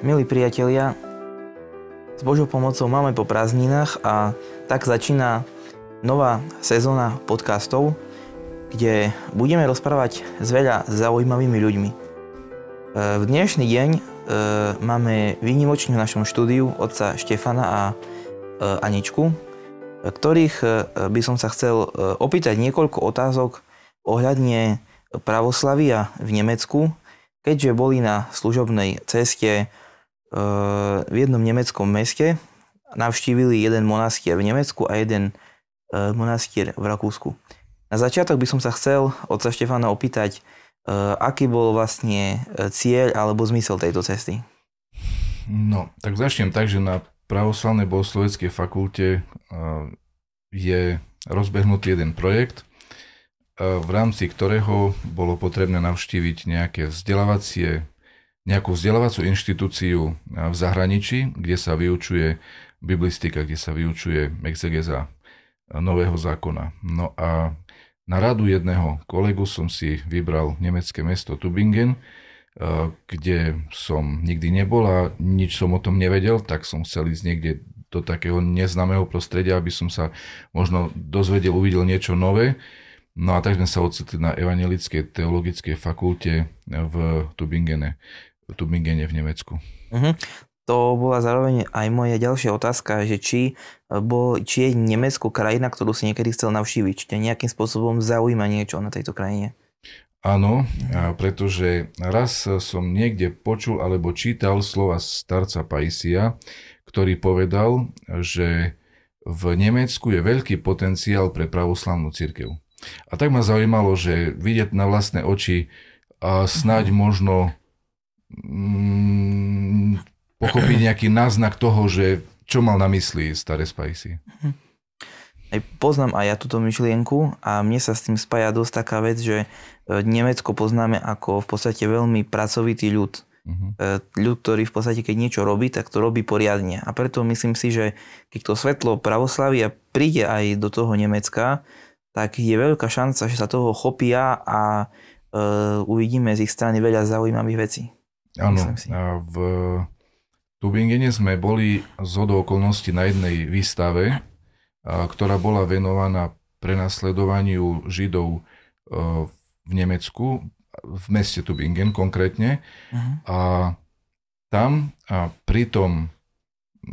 Milí priatelia, s Božou pomocou máme po prázdninách a tak začína nová sezóna podcastov, kde budeme rozprávať s veľa zaujímavými ľuďmi. E, v dnešný deň e, máme výnimočne v našom štúdiu otca Štefana a e, Aničku, ktorých by som sa chcel opýtať niekoľko otázok ohľadne pravoslavia v Nemecku, keďže boli na služobnej ceste v jednom nemeckom meste, navštívili jeden monastier v Nemecku a jeden monastier v Rakúsku. Na začiatok by som sa chcel od sa Štefana opýtať, aký bol vlastne cieľ alebo zmysel tejto cesty. No, tak začnem tak, že na pravoslavnej bohosloveckej fakulte je rozbehnutý jeden projekt, v rámci ktorého bolo potrebné navštíviť nejaké vzdelávacie nejakú vzdelávaciu inštitúciu v zahraničí, kde sa vyučuje biblistika, kde sa vyučuje exegeza nového zákona. No a na radu jedného kolegu som si vybral nemecké mesto Tübingen, kde som nikdy nebol a nič som o tom nevedel, tak som chcel ísť niekde do takého neznámeho prostredia, aby som sa možno dozvedel, uvidel niečo nové. No a tak sme sa ocitli na Evangelickej teologickej fakulte v Tubingene. Tübingene v Nemecku. Uh-huh. To bola zároveň aj moja ďalšia otázka, že či, bol, či je Nemecko krajina, ktorú si niekedy chcel navštíviť, či nejakým spôsobom zaujíma niečo na tejto krajine. Áno, pretože raz som niekde počul alebo čítal slova starca Paisia, ktorý povedal, že v Nemecku je veľký potenciál pre pravoslavnú církev. A tak ma zaujímalo, že vidieť na vlastné oči a snáď možno mm, pochopiť nejaký náznak toho, že čo mal na mysli staré Spicy. Aj poznám aj ja túto myšlienku a mne sa s tým spája dosť taká vec, že e, Nemecko poznáme ako v podstate veľmi pracovitý ľud. Uh-huh. Ľud, ktorý v podstate keď niečo robí, tak to robí poriadne. A preto myslím si, že keď to svetlo pravoslavia príde aj do toho Nemecka, tak je veľká šanca, že sa toho chopia a uh, uvidíme z ich strany veľa zaujímavých vecí. Áno, v Tubingene sme boli z okolností na jednej výstave, ktorá bola venovaná prenasledovaniu Židov e, v Nemecku, v meste Tubingen konkrétne. Uh-huh. A tam a pri, tom,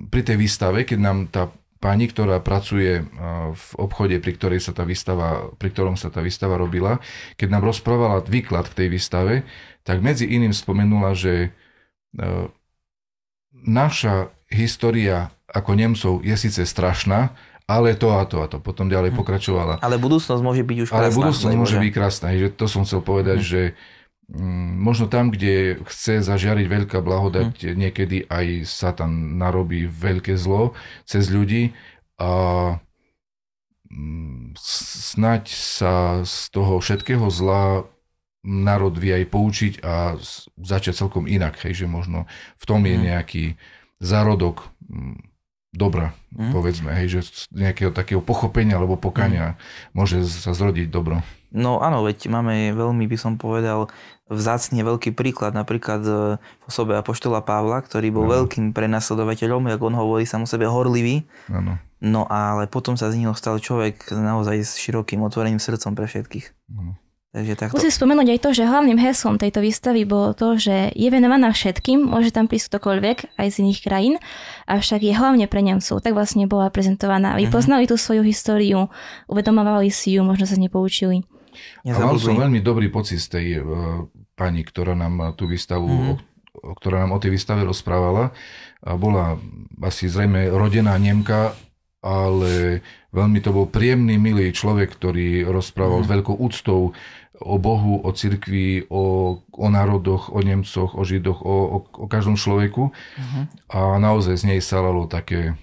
pri tej výstave, keď nám tá pani, ktorá pracuje v obchode, pri, ktorej sa tá výstava, pri ktorom sa tá výstava robila, keď nám rozprávala výklad k tej výstave, tak medzi iným spomenula, že e, naša história ako Nemcov je síce strašná, ale to a to a to. Potom ďalej hm. pokračovala. Ale budúcnosť môže byť už krásna. Ale budúcnosť môže byť krásna. Že to som chcel povedať, hmm. že mm, možno tam, kde chce zažiariť veľká blahodať, hmm. niekedy aj sa tam narobí veľké zlo cez ľudí a mm, snať sa z toho všetkého zla národ vie aj poučiť a začať celkom inak, hej, že možno v tom je mhm. nejaký zárodok mm, dobra, mm. povedzme, hej, že nejakého takého pochopenia alebo pokania mm. môže sa zrodiť dobro. No áno, veď máme veľmi, by som povedal, vzácne veľký príklad, napríklad e, v osobe Apoštola Pavla, ktorý bol ano. veľkým prenasledovateľom, ako on hovorí sám o sebe horlivý. Ano. No ale potom sa z neho stal človek naozaj s širokým otvoreným srdcom pre všetkých. Ano. Takže takto. Musím spomenúť aj to, že hlavným heslom tejto výstavy bolo to, že je venovaná všetkým, môže tam prísť ktokoľvek aj z iných krajín, avšak je hlavne pre Nemcov. Tak vlastne bola prezentovaná. Vy uh-huh. poznali tú svoju históriu, uvedomovali si ju, možno sa nepoučili. A mal som veľmi dobrý pocit z tej uh, pani, ktorá nám tú výstavu, uh-huh. o, ktorá nám o tej výstave rozprávala. A bola asi zrejme rodená Nemka, ale veľmi to bol príjemný, milý človek, ktorý rozprával uh-huh. s veľkou úctou o Bohu, o cirkvi, o, o národoch, o Nemcoch, o Židoch, o, o, o každom človeku. Uh-huh. A naozaj z nej salalo také,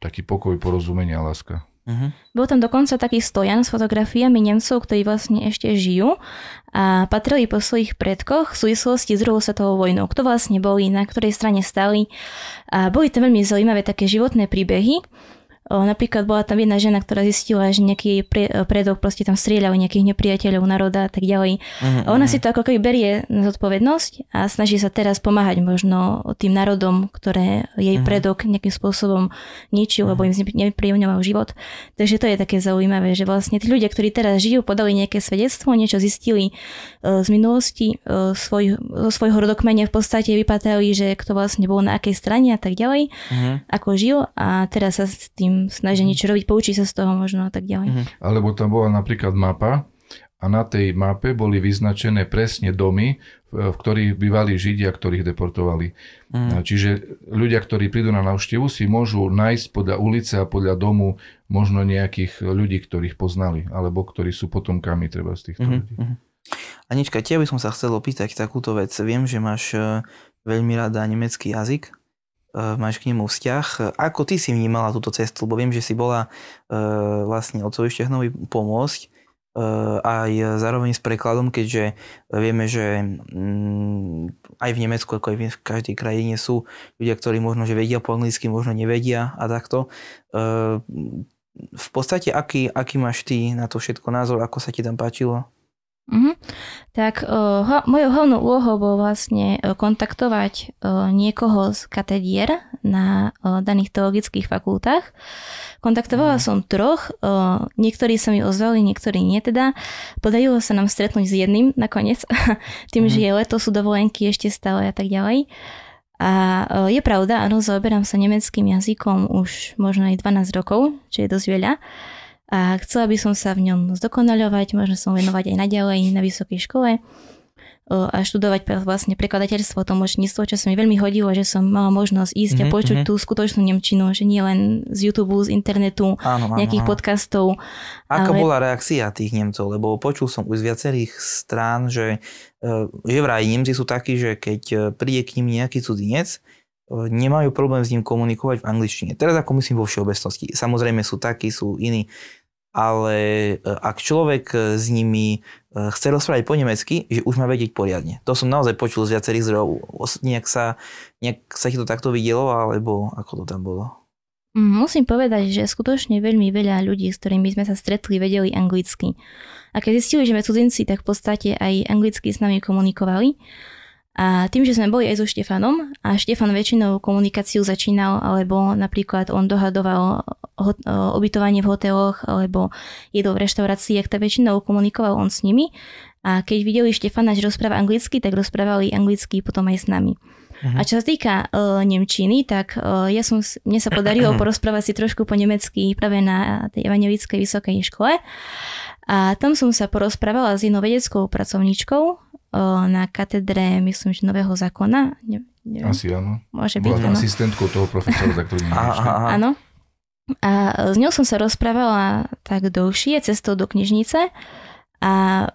taký pokoj, porozumenie a láska. Uh-huh. Bol tam dokonca taký stojan s fotografiami Nemcov, ktorí vlastne ešte žijú a patrili po svojich predkoch v súvislosti s druhou svetovou vojnou. Kto vlastne boli, na ktorej strane stali. A boli tam veľmi zaujímavé také životné príbehy. Napríklad bola tam jedna žena, ktorá zistila, že nejaký pre, predok proste tam strieľal nejakých nepriateľov národa a tak ďalej. A ona mhm. si to ako keby berie na zodpovednosť a snaží sa teraz pomáhať možno tým národom, ktoré jej Mhm. predok nejakým spôsobom ničil, lebo im nepríjemňoval život. Takže to je také zaujímavé, že vlastne tí ľudia, ktorí teraz žijú, podali nejaké svedectvo, niečo zistili e, z minulosti, e, svoj, zo svojho rodokmene v podstate vypatrali, že kto vlastne bol na akej strane a tak ďalej, Mhm. ako žil a teraz sa s tým snažia niečo robiť, poučí sa z toho možno a tak ďalej. Mhm. Alebo tam bola napríklad mapa a na tej mape boli vyznačené presne domy, v ktorých bývali Židia, ktorých deportovali. Mhm. Čiže ľudia, ktorí prídu na návštevu, si môžu nájsť podľa ulice a podľa domu možno nejakých ľudí, ktorých poznali, alebo ktorí sú potomkami treba z týchto Mhm, ľudí. mhm. Anička, teba by som sa chcel opýtať takúto vec. Viem, že máš e, veľmi rada nemecký jazyk, máš k nemu vzťah. Ako ty si vnímala túto cestu? Lebo viem, že si bola e, vlastne otcovi Štehnovi pomôcť e, aj zároveň s prekladom, keďže vieme, že mm, aj v Nemecku, ako aj v každej krajine sú ľudia, ktorí možno, že vedia po anglicky, možno nevedia a takto. E, v podstate, aký, aký máš ty na to všetko názor, ako sa ti tam páčilo? Mhm. Tak uh, ho, mojou hlavnou úlohou bolo vlastne uh, kontaktovať uh, niekoho z katedier na uh, daných teologických fakultách. Kontaktovala som troch, uh, niektorí sa mi ozvali, niektorí nie teda. Podarilo sa nám stretnúť s jedným nakoniec, tým, Mhm. že je leto, sú dovolenky ešte stále a tak ďalej. A uh, je pravda, áno, zaoberám sa nemeckým jazykom už možno aj 12 rokov, čo je dosť veľa a chcela by som sa v ňom zdokonaľovať, možno sa mu venovať aj naďalej na vysokej škole a študovať vlastne prekladateľstvo, tlmočníctvo, čo sa mi veľmi hodilo, že som mala možnosť ísť Mhm, a počuť mhm. tú skutočnú Nemčinu, že nie len z YouTube, z internetu, Áno, áno, nejakých áno. podcastov. Aká ale- bola reakcia tých Nemcov? Lebo počul som už z viacerých strán, že, e, že vraj Nemci sú takí, že keď e, príde k ním nejaký cudzinec, e, nemajú problém s ním komunikovať v angličtine. Teraz ako myslím vo všeobecnosti. Samozrejme sú takí, sú iní, ale e, ak človek e, s nimi e, chce rozprávať po nemecky, že už má vedieť poriadne. To som naozaj počul z viacerých zdrojov. Nejak sa, nejak sa ti to takto videlo, alebo ako to tam bolo? Mm, Musím povedať, že skutočne veľmi veľa ľudí, s ktorými sme sa stretli, vedeli anglicky. A keď zistili, že sme cudzinci, tak v podstate aj anglicky s nami komunikovali. A tým, že sme boli aj so Štefanom a Štefan väčšinou komunikáciu začínal, alebo napríklad on dohadoval ho- ubytovanie v hoteloch, alebo jedol v reštauráciách, tak väčšinou komunikoval on s nimi. A keď videli Štefana, že rozpráva anglicky, tak rozprávali anglicky potom aj s nami. Mhm. A čo sa týka uh, Nemčiny, tak uh, ja som, mne sa podarilo porozprávať si trošku po nemecky práve na tej evangelickej vysokej škole. A tam som sa porozprávala s jednou vedeckou pracovníčkou na katedre, myslím, že Nového zákona. Ne, neviem, Asi áno. môže byť, Bola áno. asistentkou toho profesora, za ktorým. Áno. A s ňou som sa rozprávala tak dlhšie cestou do knižnice a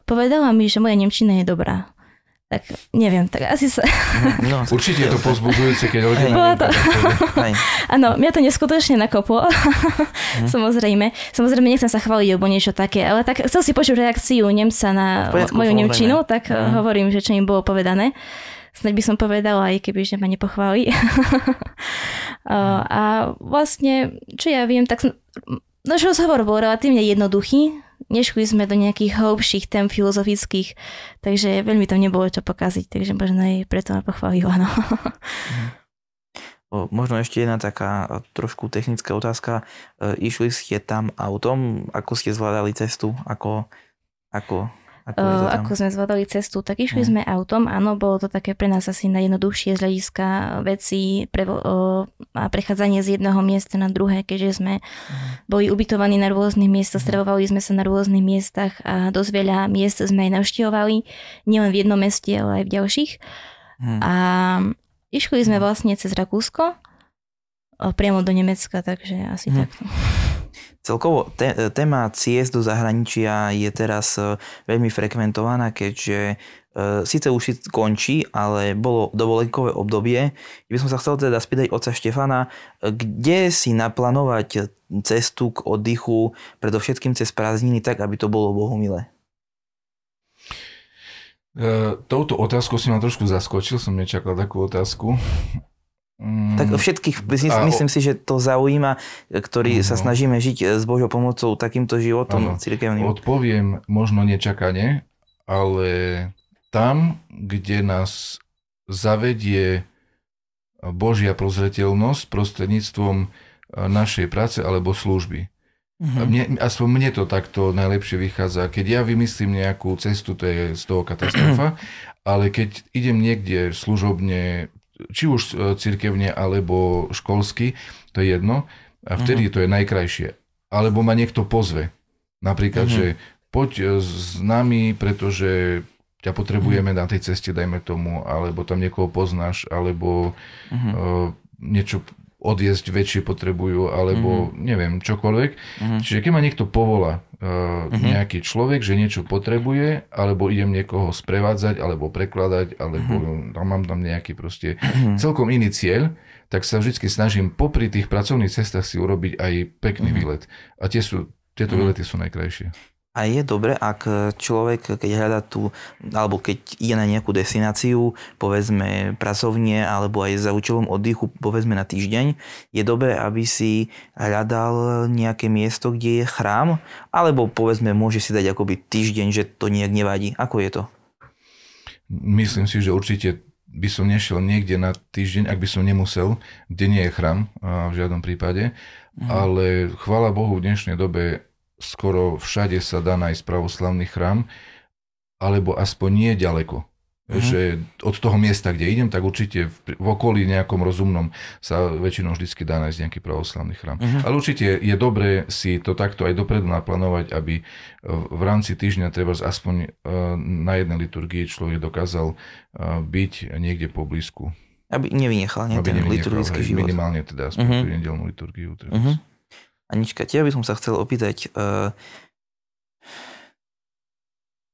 povedala mi, že moja Nemčina je dobrá. Tak neviem, tak asi sa... No, Určite je to pozbudzujúce, keď rodina Bolo to-. Áno, mňa to neskutočne nakoplo. Samozrejme. Samozrejme, nechcem sa chváliť alebo niečo také, ale tak chcel si počuť reakciu Nemca na V poriadku, moju. Nemčinu, tak Mhm. hovorím, že čo im bolo povedané. Snaď by som povedala, aj keby že ma nepochváli. a vlastne, čo ja viem, tak náš rozhovor bol relatívne jednoduchý. Nešli sme do nejakých hlbších tém filozofických, takže veľmi tam nebolo čo pokaziť, takže možno aj preto ma pochválila. No. O, Možno ešte jedna taká trošku technická otázka. E, Išli ste tam autom? Ako ste zvládali cestu? Ako, ako, ako tam? ako sme zvládali cestu, tak išli Mm. sme autom, áno, bolo to také pre nás asi najjednoduchšie z hľadiska veci pre, uh, a prechádzanie z jedného miesta na druhé, keďže sme Mhm. boli ubytovaní na rôznych miestach, Mhm. stravovali sme sa na rôznych miestach a dosť veľa miest sme aj navštevovali, nielen v jednom meste, ale aj v ďalších. Hm. A išli sme Mhm. vlastne cez Rakúsko, uh, priamo do Nemecka, takže asi Mhm. takto. Celkovo te, téma ciest do zahraničia je teraz e, veľmi frekventovaná, keďže e, síce už končí, ale bolo dovolenkové obdobie. By som sa chcel teda spýtať oca Štefana, kde si naplánovať cestu k oddychu, predovšetkým cez prázdniny, tak aby to bolo bohumilé. E, touto otázkou si ma trošku zaskočil, som nečakal takú otázku. Mm. Tak všetkých, myslím, a, myslím si, že to zaujíma, ktorí no. sa snažíme žiť s Božou pomocou takýmto životom cirkevným. Odpoviem možno nečakane, ale tam, kde nás zavedie Božia prozretelnosť prostredníctvom e, našej práce alebo služby. Mm-hmm. Mne, aspoň mne to takto najlepšie vychádza. Keď ja vymyslím nejakú cestu, to je z toho katastrofa, ale keď idem niekde služobne či už e, cirkevne alebo školsky, to je jedno, a vtedy uh-huh. to je najkrajšie. Alebo ma niekto pozve. Napríklad, uh-huh. že poď e, s nami, pretože ťa potrebujeme uh-huh. na tej ceste, dajme tomu, alebo tam niekoho poznáš, alebo uh-huh. uh, niečo odjesť väčšie potrebujú, alebo mm-hmm. neviem, čokoľvek. Mm-hmm. Čiže keď ma niekto povolá, uh, mm-hmm. nejaký človek, že niečo potrebuje, alebo idem niekoho sprevádzať, alebo prekladať, alebo mm-hmm. tam mám tam nejaký proste mm-hmm. celkom iný cieľ, tak sa vždy snažím popri tých pracovných cestách si urobiť aj pekný mm-hmm. výlet. A tie sú, tieto mm-hmm. výlety sú najkrajšie. A je dobre, ak človek, keď hľadá tu, alebo keď ide na nejakú destináciu, povedzme pracovne, alebo aj za účelom oddychu, povedzme na týždeň, je dobré, aby si hľadal nejaké miesto, kde je chrám, alebo povedzme môže si dať akoby týždeň, že to nejak nevadí. Ako je to? Myslím si, že určite by som nešiel niekde na týždeň, ak by som nemusel, kde nie je chrám v žiadnom prípade. Mhm. Ale chvála Bohu v dnešnej dobe skoro všade sa dá nájsť pravoslavný chrám, alebo aspoň nie ďaleko. Uh-huh. Že od toho miesta, kde idem, tak určite v, v okolí nejakom rozumnom sa väčšinou vždy dá nájsť nejaký pravoslavný chrám. Uh-huh. Ale určite je dobré si to takto aj dopredu naplánovať, aby v rámci týždňa treba aspoň e, na jednej liturgii človek dokázal e, byť niekde po blízku. Aby nevynechal nie, aby ten liturgický hej, život. Minimálne teda aspoň uh-huh. tú nedelnú liturgiu. Treba. Uh-huh. Anička, teba by som sa chcel opýtať, uh,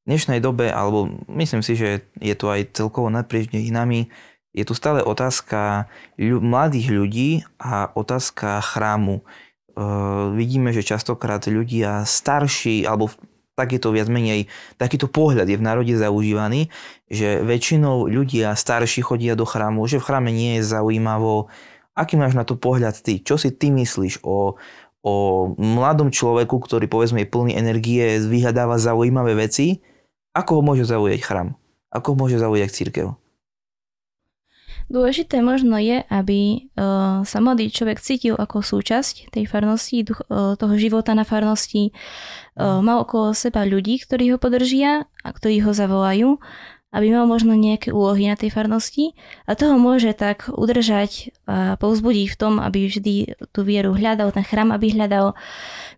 v dnešnej dobe, alebo myslím si, že je to aj celkovo naprieč dejinami, je tu stále otázka mladých ľudí a otázka chrámu. Uh, vidíme, že častokrát ľudia starší, alebo takéto viac menej, takýto pohľad je v národe zaužívaný, že väčšinou ľudia starší chodia do chrámu, že v chráme nie je zaujímavo. Aký máš na to pohľad ty? Čo si ty myslíš o, o mladom človeku, ktorý povedzme je plný energie, vyhľadáva zaujímavé veci, ako ho môže zaujať chrám? Ako ho môže zaujať církev? Dôležité možno je, aby uh, sa mladý človek cítil ako súčasť tej farnosti, uh, toho života na farnosti, uh, mal okolo seba ľudí, ktorí ho podržia a ktorí ho zavolajú aby mal možno nejaké úlohy na tej farnosti a toho môže tak udržať a povzbudiť v tom, aby vždy tú vieru hľadal, ten chrám, aby hľadal.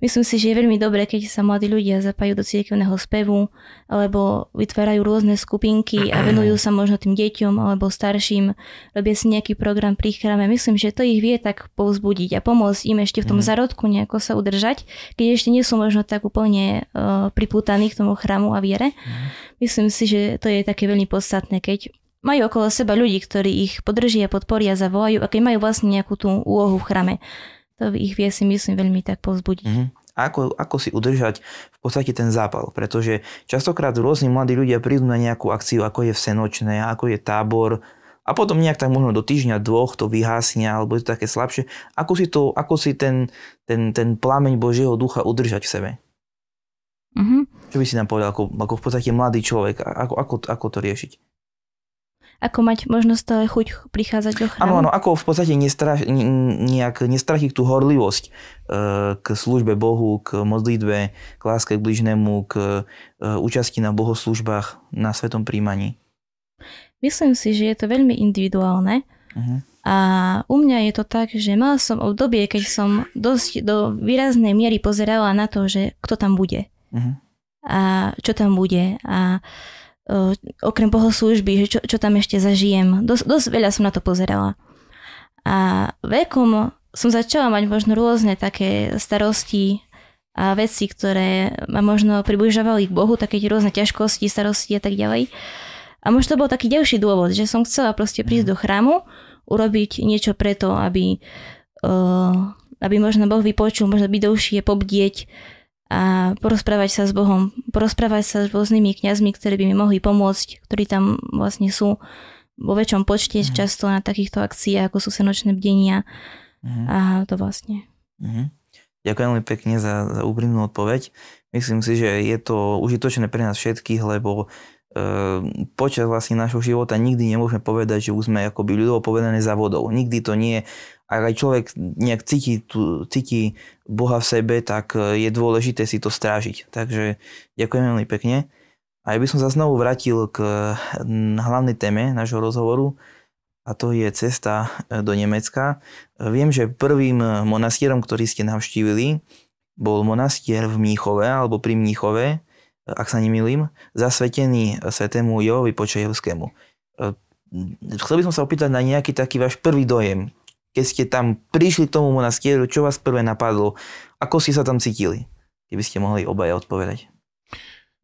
Myslím si, že je veľmi dobré, keď sa mladí ľudia zapájajú do cirkevného spevu alebo vytvárajú rôzne skupinky a venujú sa možno tým deťom alebo starším, robia si nejaký program pri chráme. Myslím, že to ich vie tak povzbudiť a pomôcť im ešte v tom mm. zarodku nejako sa udržať, keď ešte nie sú možno tak úplne uh, pripútaní k tomu chrámu a viere. Mm. Myslím si, že to je také veľmi podstatné, keď majú okolo seba ľudí, ktorí ich podržia, podporia, zavolajú a keď majú vlastne nejakú tú úlohu v chrame. To ich vie si myslím veľmi tak povzbudiť. Mm-hmm. Ako, ako si udržať v podstate ten zápal, pretože častokrát rôzni mladí ľudia prídu na nejakú akciu, ako je vsenočné, ako je tábor, a potom nejak tak možno do týždňa, dvoch to vyhásne, alebo je to také slabšie. Ako si, to, ako si ten, ten, ten plameň Božieho ducha udržať v sebe? Mm-hmm. Čo by si nám povedal, ako, ako v podstate mladý človek, ako, ako, ako to riešiť? Ako mať možnosť stále chuť prichádzať do chrámu? Áno, áno, ako v podstate nestrach, nejak nestrachiť tú horlivosť e, k službe Bohu, k modlitbe, k láske k bližnému, k e, účasti na bohoslužbách, na svetom príjmaní. Myslím si, že je to veľmi individuálne. Uh-huh. A u mňa je to tak, že mal som obdobie, keď som dosť do výraznej miery pozerala na to, že kto tam bude uh-huh. A čo tam bude a uh, okrem bohoslúžby, že čo, čo tam ešte zažijem. Dos, dosť veľa som na to pozerala. A vekom som začala mať možno rôzne také starosti a veci, ktoré ma možno približovali k Bohu, také rôzne ťažkosti, starosti a tak ďalej. A možno to bol taký ďalší dôvod, že som chcela proste prísť do chrámu, urobiť niečo preto, aby, uh, aby možno Boh vypočul, možno byť dlhšie, pobdieť, a porozprávať sa s Bohom, porozprávať sa s rôznymi kňazmi, ktorí by mi mohli pomôcť, ktorí tam vlastne sú vo väčšom počte Mhm. často na takýchto akciách, ako sú senočné bdenia Mhm. a to vlastne. Mhm. Ďakujem veľmi pekne za, za úprimnú odpoveď. Myslím si, že je to užitočné pre nás všetkých, lebo e, počas vlastne našho života nikdy nemôžeme povedať, že už sme akoby ľudovo povedané za vodou. Nikdy to nie. Ak aj človek nejak cíti, tu, cíti Boha v sebe, tak e, je dôležité si to strážiť. Takže ďakujem veľmi pekne. A ja by som sa znovu vrátil k mm, hlavnej téme nášho rozhovoru a to je cesta e, do Nemecka. E, Viem, že prvým e, monastierom, ktorý ste navštívili, bol monastier v Mníchove alebo pri Mníchove, ak sa nemýlim, zasvetený svetému Jovi Počajevskému. E, Chcel by som sa opýtať na nejaký taký váš prvý dojem. Keď ste tam prišli k tomu monastieru, čo vás prvé napadlo? Ako ste sa tam cítili? Keby ste mohli obaja odpovedať.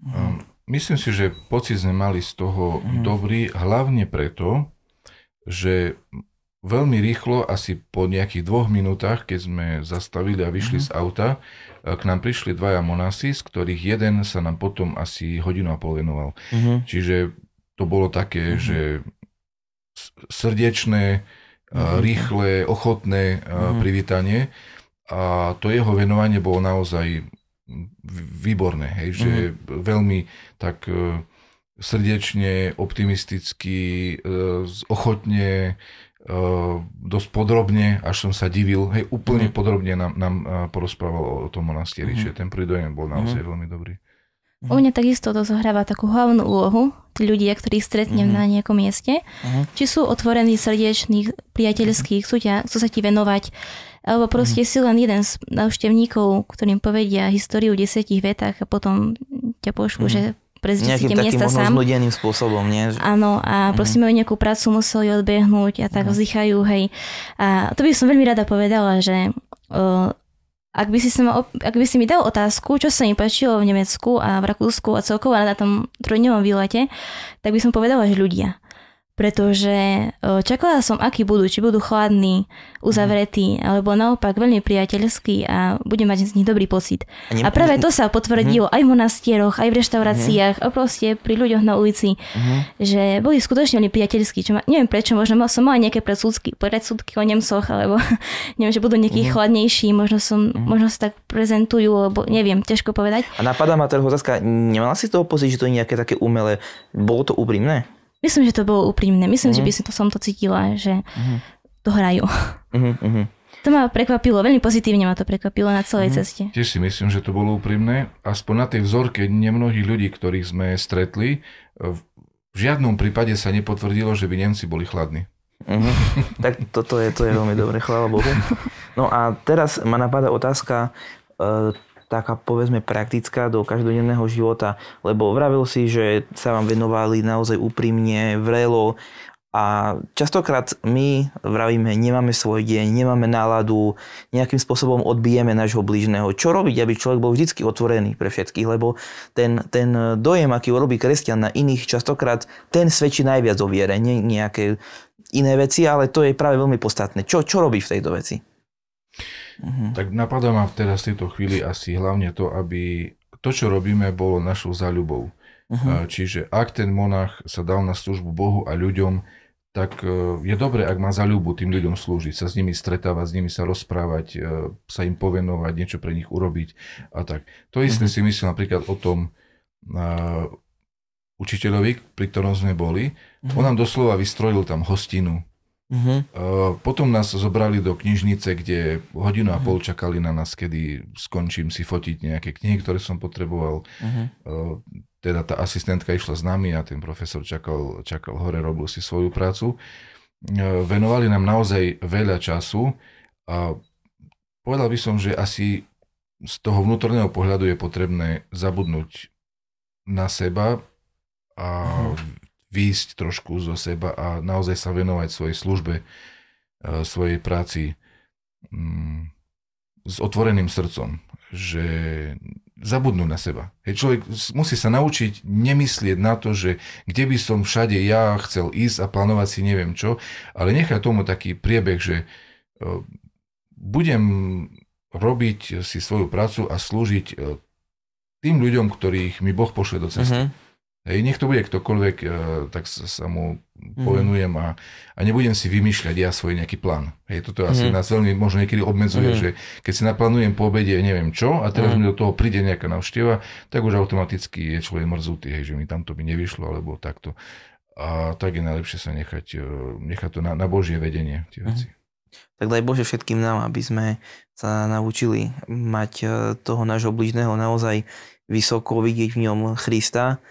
Um, Myslím si, že pocit sme mali z toho Mhm. dobrý, hlavne preto, že veľmi rýchlo, asi po nejakých dvoch minútach, keď sme zastavili a vyšli Mhm. z auta, e, k nám prišli dvaja monasi, z ktorých jeden sa nám potom asi hodinu a pol venoval. Mhm. Čiže to bolo také, Mhm. že srdečné, Mhm. rýchle, ochotné a, Mhm. privítanie a to jeho venovanie bolo naozaj výborné, hej, že Mhm. veľmi tak e, srdečne, optimisticky, e, ochotne, e, dosť podrobne, až som sa divil, hej, úplne Mhm. podrobne nám, nám porozprával o, tom monastieri, Mhm. čiže ten prvý dojem bol naozaj veľmi dobrý. U mňa takisto to zohráva takú hlavnú úlohu, ľudia, ktorých stretnem Mhm. na nejakom mieste, Mhm. či sú otvorení, srdečných, priateľských, chcú, ťa, chcú sa ti venovať, alebo proste si len jeden z návštevníkov, ktorým povedia históriu v desiatich vetách a potom ťa pošlu, Mhm. že Nejakým takým miesta sám. znudeným spôsobom, nie? Že- Áno, a Mhm. proste majú nejakú prácu, museli odbehnúť a tak Mhm. vzdychajú, hej. A to by som veľmi rada povedala, že uh, ak by, si ma, ak by si mi dal otázku, čo sa mi páčilo v Nemecku a v Rakúsku a celkovo na tom trojdňovom výlete, tak by som povedala, že ľudia. Pretože uh, čakala som, akí budú, či budú chladní, uzavretí, alebo naopak veľmi priateľskí a budem mať z nich dobrý pocit. A práve to sa potvrdilo aj v monastieroch, aj v reštauráciách a proste pri ľuďoch na ulici Mhm. že boli skutočne veľmi priateľskí, čo ma, neviem prečo, možno mal, som mala nejaké predsudky, predsudky o Nemcoch, alebo neviem, že budú nejakí Mhm. chladnejší, možno, som, možno sa tak prezentujú, alebo neviem, ťažko povedať. A napadá ma teraz otázka, nemala si toho pocit, že to je nejaké také umelé? Bolo to úprimné? Myslím, že to bolo úprimné, myslím, Mhm. že by som to, som to cítila, že Mhm. to hrajú. Mhm, mhm. To ma prekvapilo, veľmi pozitívne ma to prekvapilo na celej Mhm. ceste. Tiež si myslím, že to bolo úprimné. Aspoň na tej vzorke nemnohých ľudí, ktorých sme stretli, v žiadnom prípade sa nepotvrdilo, že by Nemci boli chladní. Mhm. Tak toto je, to je veľmi dobre, chvála Bohu. No a teraz ma napadá otázka e, taká povedzme praktická do každodenného života, lebo vravil si, že sa vám venovali naozaj úprimne, vrelo a častokrát my vravíme, nemáme svoj deň, nemáme náladu, nejakým spôsobom odbijeme nášho blížneho. Čo robiť, aby človek bol vždy otvorený pre všetkých, lebo ten, ten dojem, aký urobí kresťan na iných, častokrát ten svedčí najviac o viere, nie nejaké iné veci, ale to je práve veľmi podstatné. Čo, čo robí v tejto veci? Mhm. Tak napadá ma teraz v tejto chvíli asi hlavne to, aby to, čo robíme, bolo našou záľubou. A Čiže ak ten monach sa dal na službu Bohu a ľuďom, tak e, je dobré, ak má záľubu tým ľuďom slúžiť, sa s nimi stretávať, s nimi sa rozprávať, e, sa im povenovať, niečo pre nich urobiť a tak. To isté Mhm. si myslím napríklad o tom a, učiteľovi, pri ktorom sme boli. On nám doslova vystrojil tam hostinu. Mhm. E, Potom nás zobrali do knižnice, kde hodinu a pol čakali na nás, kedy skončím si fotiť nejaké knihy, ktoré som potreboval. Mhm. Eh, teda tá asistentka išla s nami a ten profesor čakal, čakal hore, robil si svoju prácu. Venovali nám naozaj veľa času a povedal by som, že asi z toho vnútorného pohľadu je potrebné zabudnúť na seba a výjsť trošku zo seba a naozaj sa venovať svojej službe, eh, svojej práci mm, s otvoreným srdcom, že zabudnú na seba. Hej, človek musí sa naučiť nemyslieť na to, že kde by som všade ja chcel ísť a plánovať si neviem čo, ale nechať tomu taký priebeh, že e, budem robiť si svoju prácu a slúžiť e, tým ľuďom, ktorých mi Boh pošle do cesty. Mhm. Hej, nech to bude ktokoľvek, e, tak sa, mu povenujem a, a nebudem si vymýšľať ja svoj nejaký plán. Hej, toto asi mm. nás veľmi možno niekedy obmedzuje, mm. že keď si naplánujem po obede neviem čo a teraz mm. mi do toho príde nejaká návšteva, tak už automaticky je človek mrzutý, hej, že mi tam to by nevyšlo alebo takto. A tak je najlepšie sa nechať, e, nechať to na, na Božie vedenie, tie veci. Mm. Tak daj Bože všetkým nám, aby sme sa naučili mať e, toho nášho blížneho naozaj vysoko, vidieť v ňom Krista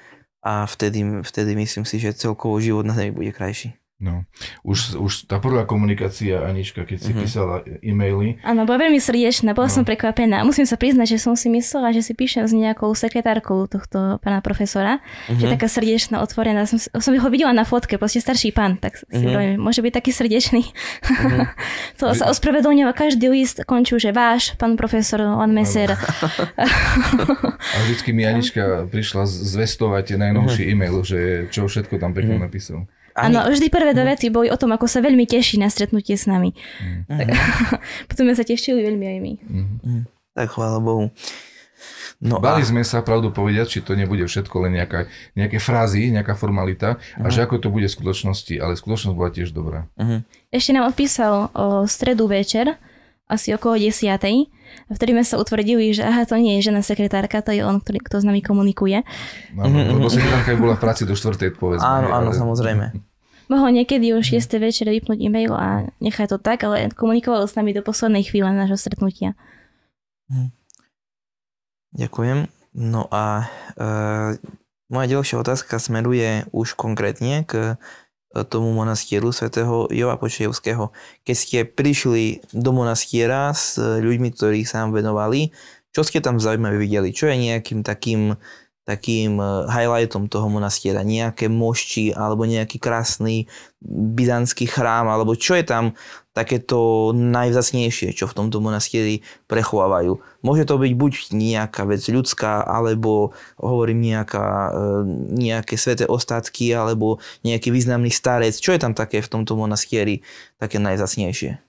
a vtedy, vtedy myslím si, že celkovo život na Zemi bude krajší. No, už, už tá prvá komunikácia, Anička, keď si uh-huh. písala e-maily. Áno, bola veľmi srdečná, bola no. som prekvapená. Musím sa priznať, že som si myslela, že si píšem s nejakou sekretárkou tohto pána profesora, uh-huh. že taká srdečná, otvorená. Som, som ho videla na fotke, proste starší pán, tak si uh-huh. hovorím, môže byť taký srdečný. Uh-huh. to sa ospravedlňoval každý list, končil, že váš, pán profesor, on meser. A vždycky mi Anička prišla zvestovať najnovší uh-huh. e-mail, že čo všetko tam pekne uh-huh. napísal. Áno, vždy prvé dve veci boli o tom, ako sa veľmi teší na stretnutie s nami. Mm. Tak, potom sme sa tešili veľmi aj my. Mm. Tak chvála Bohu. No Bali a... sme sa, pravdu povedať, či to nebude všetko len nejaká, nejaké frázy, nejaká formalita uh-huh. a že ako to bude v skutočnosti, ale skutočnosť bola tiež dobrá. Uh-huh. Ešte nám odpísal o stredu večer, asi okolo desiatej, vtedy sme sa utvrdili, že aha, to nie je žena sekretárka, to je on, ktorý, kto s nami komunikuje. Áno, lebo sekretárka bola v práci do štvrtej, povedzme. Áno, áno, ale... samozrejme. Mohol niekedy o 6. večer vypnúť e-mail a nechať to tak, ale komunikoval s nami do poslednej chvíle nášho stretnutia. Hm. Ďakujem. No a e, moja ďalšia otázka smeruje už konkrétne k tomu monastieru svätého Jova Počejovského. Keď ste prišli do monastiera s ľuďmi, ktorí sa vám venovali, čo ste tam zaujímavé videli? Čo je nejakým takým takým eh, highlightom toho monastiera, nejaké mošti alebo nejaký krásny byzantský chrám, alebo čo je tam takéto najvzácnejšie, čo v tomto monastieri prechovávajú. Môže to byť buď nejaká vec ľudská, alebo hovorím nejaká, eh, nejaké sveté ostatky, alebo nejaký významný starec. Čo je tam také v tomto monastieri také najvzácnejšie?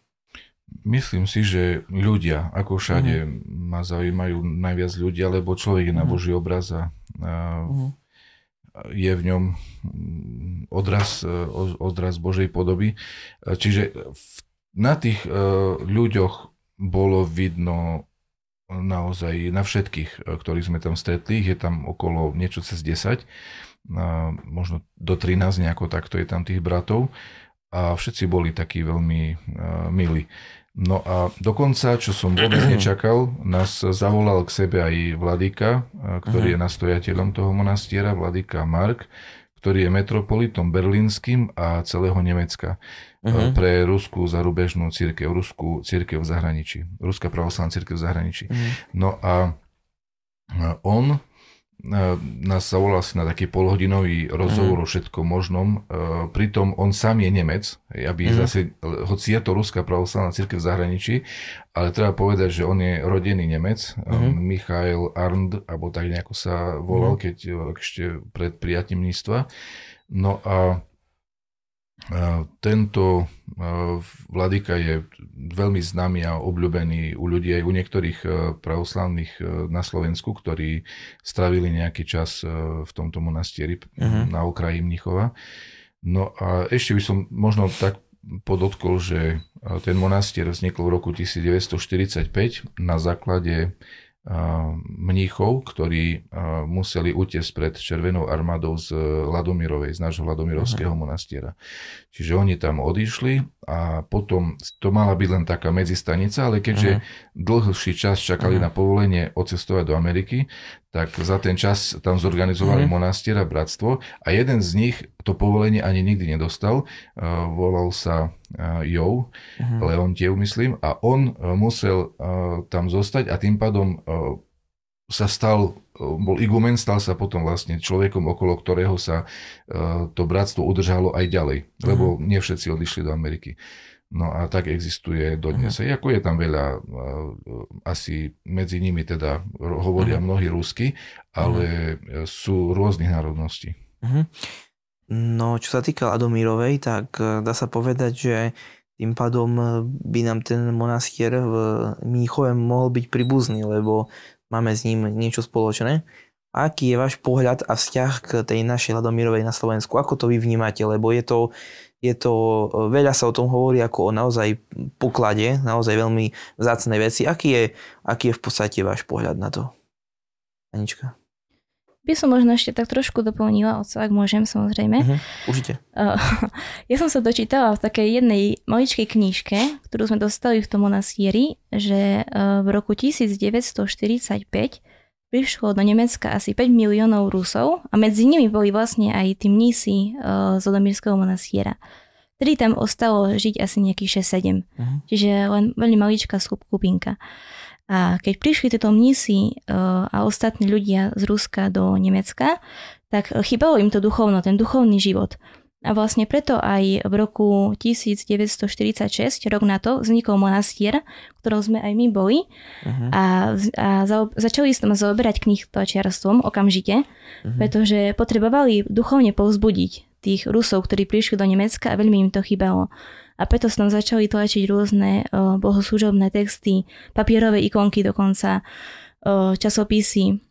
Myslím si, že ľudia, ako všade, mm. ma zaujímajú najviac ľudia, lebo človek je na mhm. Boží obraz a Uh-huh. Je v ňom mm, odraz, e, odraz Božej podoby. E, čiže na tých e, ľuďoch bolo vidno naozaj na všetkých, ktorých sme tam stretli, je tam okolo niečo cez 10, možno do 13 nejako takto je tam tých bratov a všetci boli takí veľmi milí. No a dokonca, čo som vôbec nečakal, nás zavolal k sebe aj Vladika, ktorý je nastojateľom toho monastiera, Vladika Mark, ktorý je metropolitom berlínskym a celého Nemecka uh-huh. pre ruskú zarubežnú církev, ruskú církev v zahraničí, ruská pravoslavná církev v zahraničí. Uh-huh. No a on nás zavolal si na taký polhodinový rozhovor mm. o všetkom možnom. Pritom on sám je Nemec, aby mm. zase, hoci je to Ruská pravoslavná církev v zahraničí, ale treba povedať, že on je rodený Nemec, mm. Michael Arnd, alebo tak nejako sa volal, mm. keď ešte pred prijatím mnístva. No a tento vladyka je veľmi známy a obľúbený u ľudí aj u niektorých pravoslavných na Slovensku, ktorí stravili nejaký čas v tomto monastieri uh-huh. na okraji Mnichova. No a ešte by som možno tak podotkol, že ten monastier vznikol v roku 1945 na základe mníchov, ktorí museli utiesť pred Červenou armádou z Ladomirovej, z nášho Ladomirovského uh-huh. monastiera. Čiže oni tam odišli a potom to mala byť len taká medzistanica, ale keďže uh-huh. dlhší čas čakali uh-huh. na povolenie odcestovať do Ameriky, tak za ten čas tam zorganizovali uh-huh. monastier a bratstvo a jeden z nich to povolenie ani nikdy nedostal. Uh, volal sa uh, Joe, uh-huh. Leontiev myslím, a on uh, musel tam zostať a tým pádom sa stal, bol igumen, stal sa potom vlastne človekom, okolo ktorého sa to bratstvo udržalo aj ďalej, lebo nie všetci odišli do Ameriky. No a tak existuje dodnes. Uh-huh. Ako je tam veľa, asi medzi nimi teda hovoria uh-huh. mnohí rusky, ale uh-huh. sú rôznych národností. Uh-huh. No, čo sa týka Adomírovej, tak e, dá sa povedať, že tým pádom e, by nám ten monastier v Míchove mohol byť príbuzný, lebo máme s ním niečo spoločné. Aký je váš pohľad a vzťah k tej našej Ladomírovej na Slovensku? Ako to vy vnímate? Lebo je to, je to, veľa sa o tom hovorí ako o naozaj poklade, naozaj veľmi vzácnej veci. Aký je, aký je v podstate váš pohľad na to? Anička. By som možno ešte tak trošku doplnila, ak môžem samozrejme. Uh-huh, určite. Ja som sa dočítala v takej jednej maličkej knižke, ktorú sme dostali v tom monastieri, že v roku 1945 prišlo do Nemecka asi 5 miliónov Rusov a medzi nimi boli vlastne aj tí mnísi z Odomírskeho monastiera. Vtedy tam ostalo žiť asi nejakých 6-7. Uh-huh. Mhm. Čiže len veľmi maličká skupinka. A keď prišli tieto mnísi e, a ostatní ľudia z Ruska do Nemecka, tak chýbalo im to duchovno, ten duchovný život. A vlastne preto aj v roku 1946, rok na to, vznikol monastier, v ktorom sme aj my boli uh-huh. a, a za, začali sme zaoberať knih tlačiarstvom okamžite, uh-huh. pretože potrebovali duchovne povzbudiť tých Rusov, ktorí prišli do Nemecka a veľmi im to chýbalo a preto sa tam začali tlačiť rôzne uh, bohoslužobné texty, papierové ikonky dokonca, uh, časopisy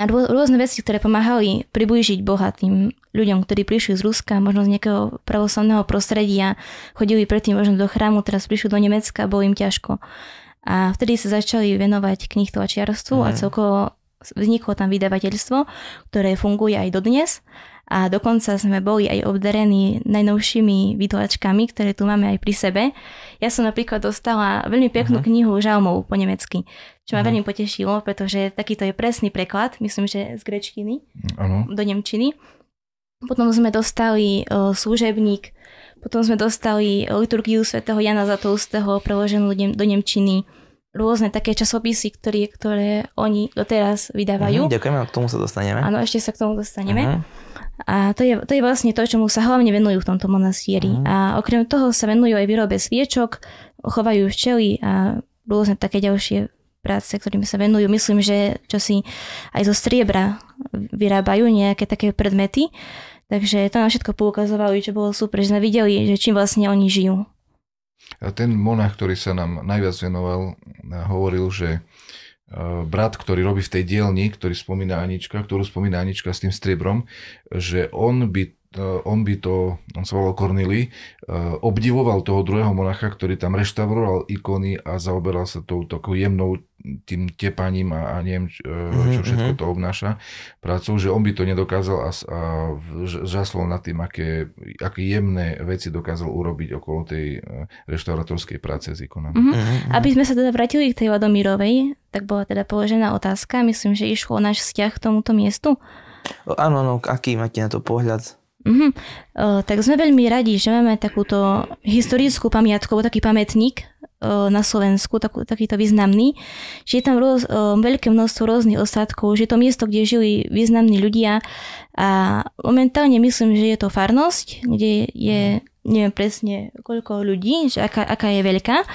a rô, rôzne veci, ktoré pomáhali priblížiť Boha tým ľuďom, ktorí prišli z Ruska, možno z nejakého pravoslavného prostredia, chodili predtým možno do chrámu, teraz prišli do Nemecka, bolo im ťažko. A vtedy sa začali venovať knih tlačiarstvu mm. a celkovo vzniklo tam vydavateľstvo, ktoré funguje aj dodnes a dokonca sme boli aj obdarení najnovšími vytlačkami, ktoré tu máme aj pri sebe. Ja som napríklad dostala veľmi peknú uh-huh. knihu žalmov po nemecky, čo ma uh-huh. veľmi potešilo, pretože takýto je presný preklad, myslím, že z grečtiny uh-huh. do nemčiny. Potom sme dostali uh, služebník, potom sme dostali liturgiu svätého Jana Zatoustého preloženú do nemčiny rôzne také časopisy, ktoré, ktoré oni doteraz vydávajú. Uh-huh, ďakujeme, k tomu sa dostaneme. Áno, ešte sa k tomu dostaneme. Uh-huh. A to je, to je vlastne to, čomu sa hlavne venujú v tomto monastieri. Mm. A okrem toho sa venujú aj výrobe sviečok, chovajú včely a rôzne také ďalšie práce, ktorými sa venujú. Myslím, že čo si aj zo striebra vyrábajú nejaké také predmety. Takže to nám všetko poukazovali, čo bolo super, že sme videli, že čím vlastne oni žijú. A ten monach, ktorý sa nám najviac venoval, hovoril, že Eh, brat, ktorý robí v tej dielni, ktorý spomína Anička, ktorú spomína Anička s tým striebrom, že on by on by to, on sa volal Cornely, eh, obdivoval toho druhého monacha, ktorý tam reštauroval ikony a zaoberal sa tou takou jemnou tým tepaním a, a neviem, čo mhm, všetko mhm. to obnáša prácou, že on by to nedokázal a, a žaslo nad tým, aké, aké jemné veci dokázal urobiť okolo tej reštauratorskej práce s ikonami. Mm-hmm. Aby sme sa teda vrátili k tej Ladomírovej, tak bola teda položená otázka, myslím, že išlo o náš vzťah k tomuto miestu. Áno, no, aký máte na to pohľad? Mm-hmm. O, tak sme veľmi radi, že máme takúto historickú pamiatku, taký pamätník na Slovensku, takú, takýto významný, že je tam roz, veľké množstvo rôznych ostatkov, že je to miesto, kde žili významní ľudia. A momentálne myslím, že je to farnosť, kde je neviem presne koľko ľudí, že aká, aká je veľká,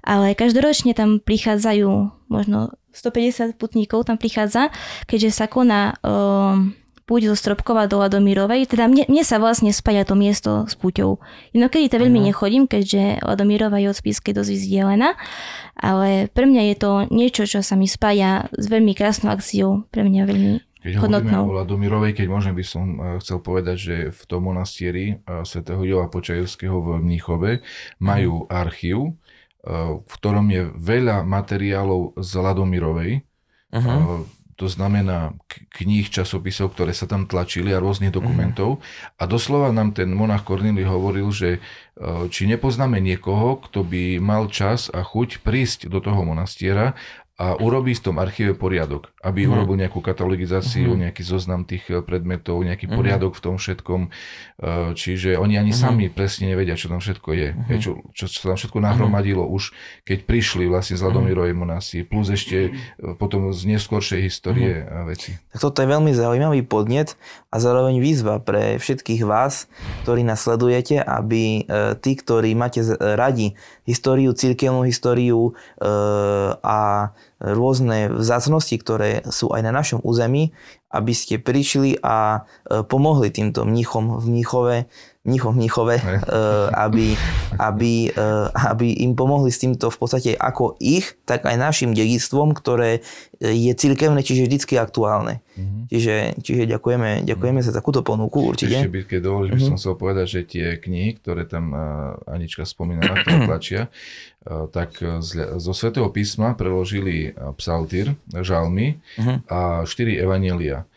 ale každoročne tam prichádzajú možno 150 putníkov tam prichádza, keďže sa koná um, púť zo Stropkova do Ladomírovej, teda mne, mne sa vlastne spája to miesto s púťou. Inokedy to veľmi uh-huh. nechodím, keďže Ladomírova je od Spískej dosť vzdialená, ale pre mňa je to niečo, čo sa mi spája s veľmi krásnou akciou, pre mňa veľmi keď hodnotnou. hovoríme o Ladomírovej, keď môžem, by som eh, chcel povedať, že v tom monastieri eh, svätého Jova Počajovského v Mníchove majú uh-huh. archív, eh, v ktorom je veľa materiálov z Ladomírovej. Uh-huh to znamená kníh, časopisov, ktoré sa tam tlačili a rôznych dokumentov. Mm. A doslova nám ten monach Corneli hovoril, že e, či nepoznáme niekoho, kto by mal čas a chuť prísť do toho monastiera a urobí v tom archíve poriadok, aby mm. urobil nejakú katalogizáciu, mm. nejaký zoznam tých eh, predmetov, nejaký mm. poriadok v tom všetkom. Eh, čiže oni ani mm. sami presne nevedia, čo tam všetko je. Mm. Čo, čo, čo tam všetko nahromadilo mm. už, keď prišli vlastne z Ladomírovej monasy, plus ešte mm. potom z neskôršej histórie mm. veci. Tak toto je veľmi zaujímavý podnet a zároveň výzva pre všetkých vás, ktorí nás sledujete, aby tí, ktorí máte radi históriu, církevnú históriu a rôzne vzácnosti, ktoré sú aj na našom území, aby ste prišli a e, pomohli týmto mnichom v Mnichove, mnichom v Mnichove, e, aby, aby, e, aby im pomohli s týmto v podstate ako ich, tak aj našim dedictvom, ktoré je cirkevné, čiže vždycky aktuálne. Mm-hmm. Čiže, čiže ďakujeme, ďakujeme za takúto ponuku určite. Ešte by, keď dovolíš, mm-hmm. by som chcel povedať, že tie knihy, ktoré tam Anička spomínala, ktoré tlačia, tak zo svätého písma preložili psaltír, žalmy uh-huh. a štyri evanielia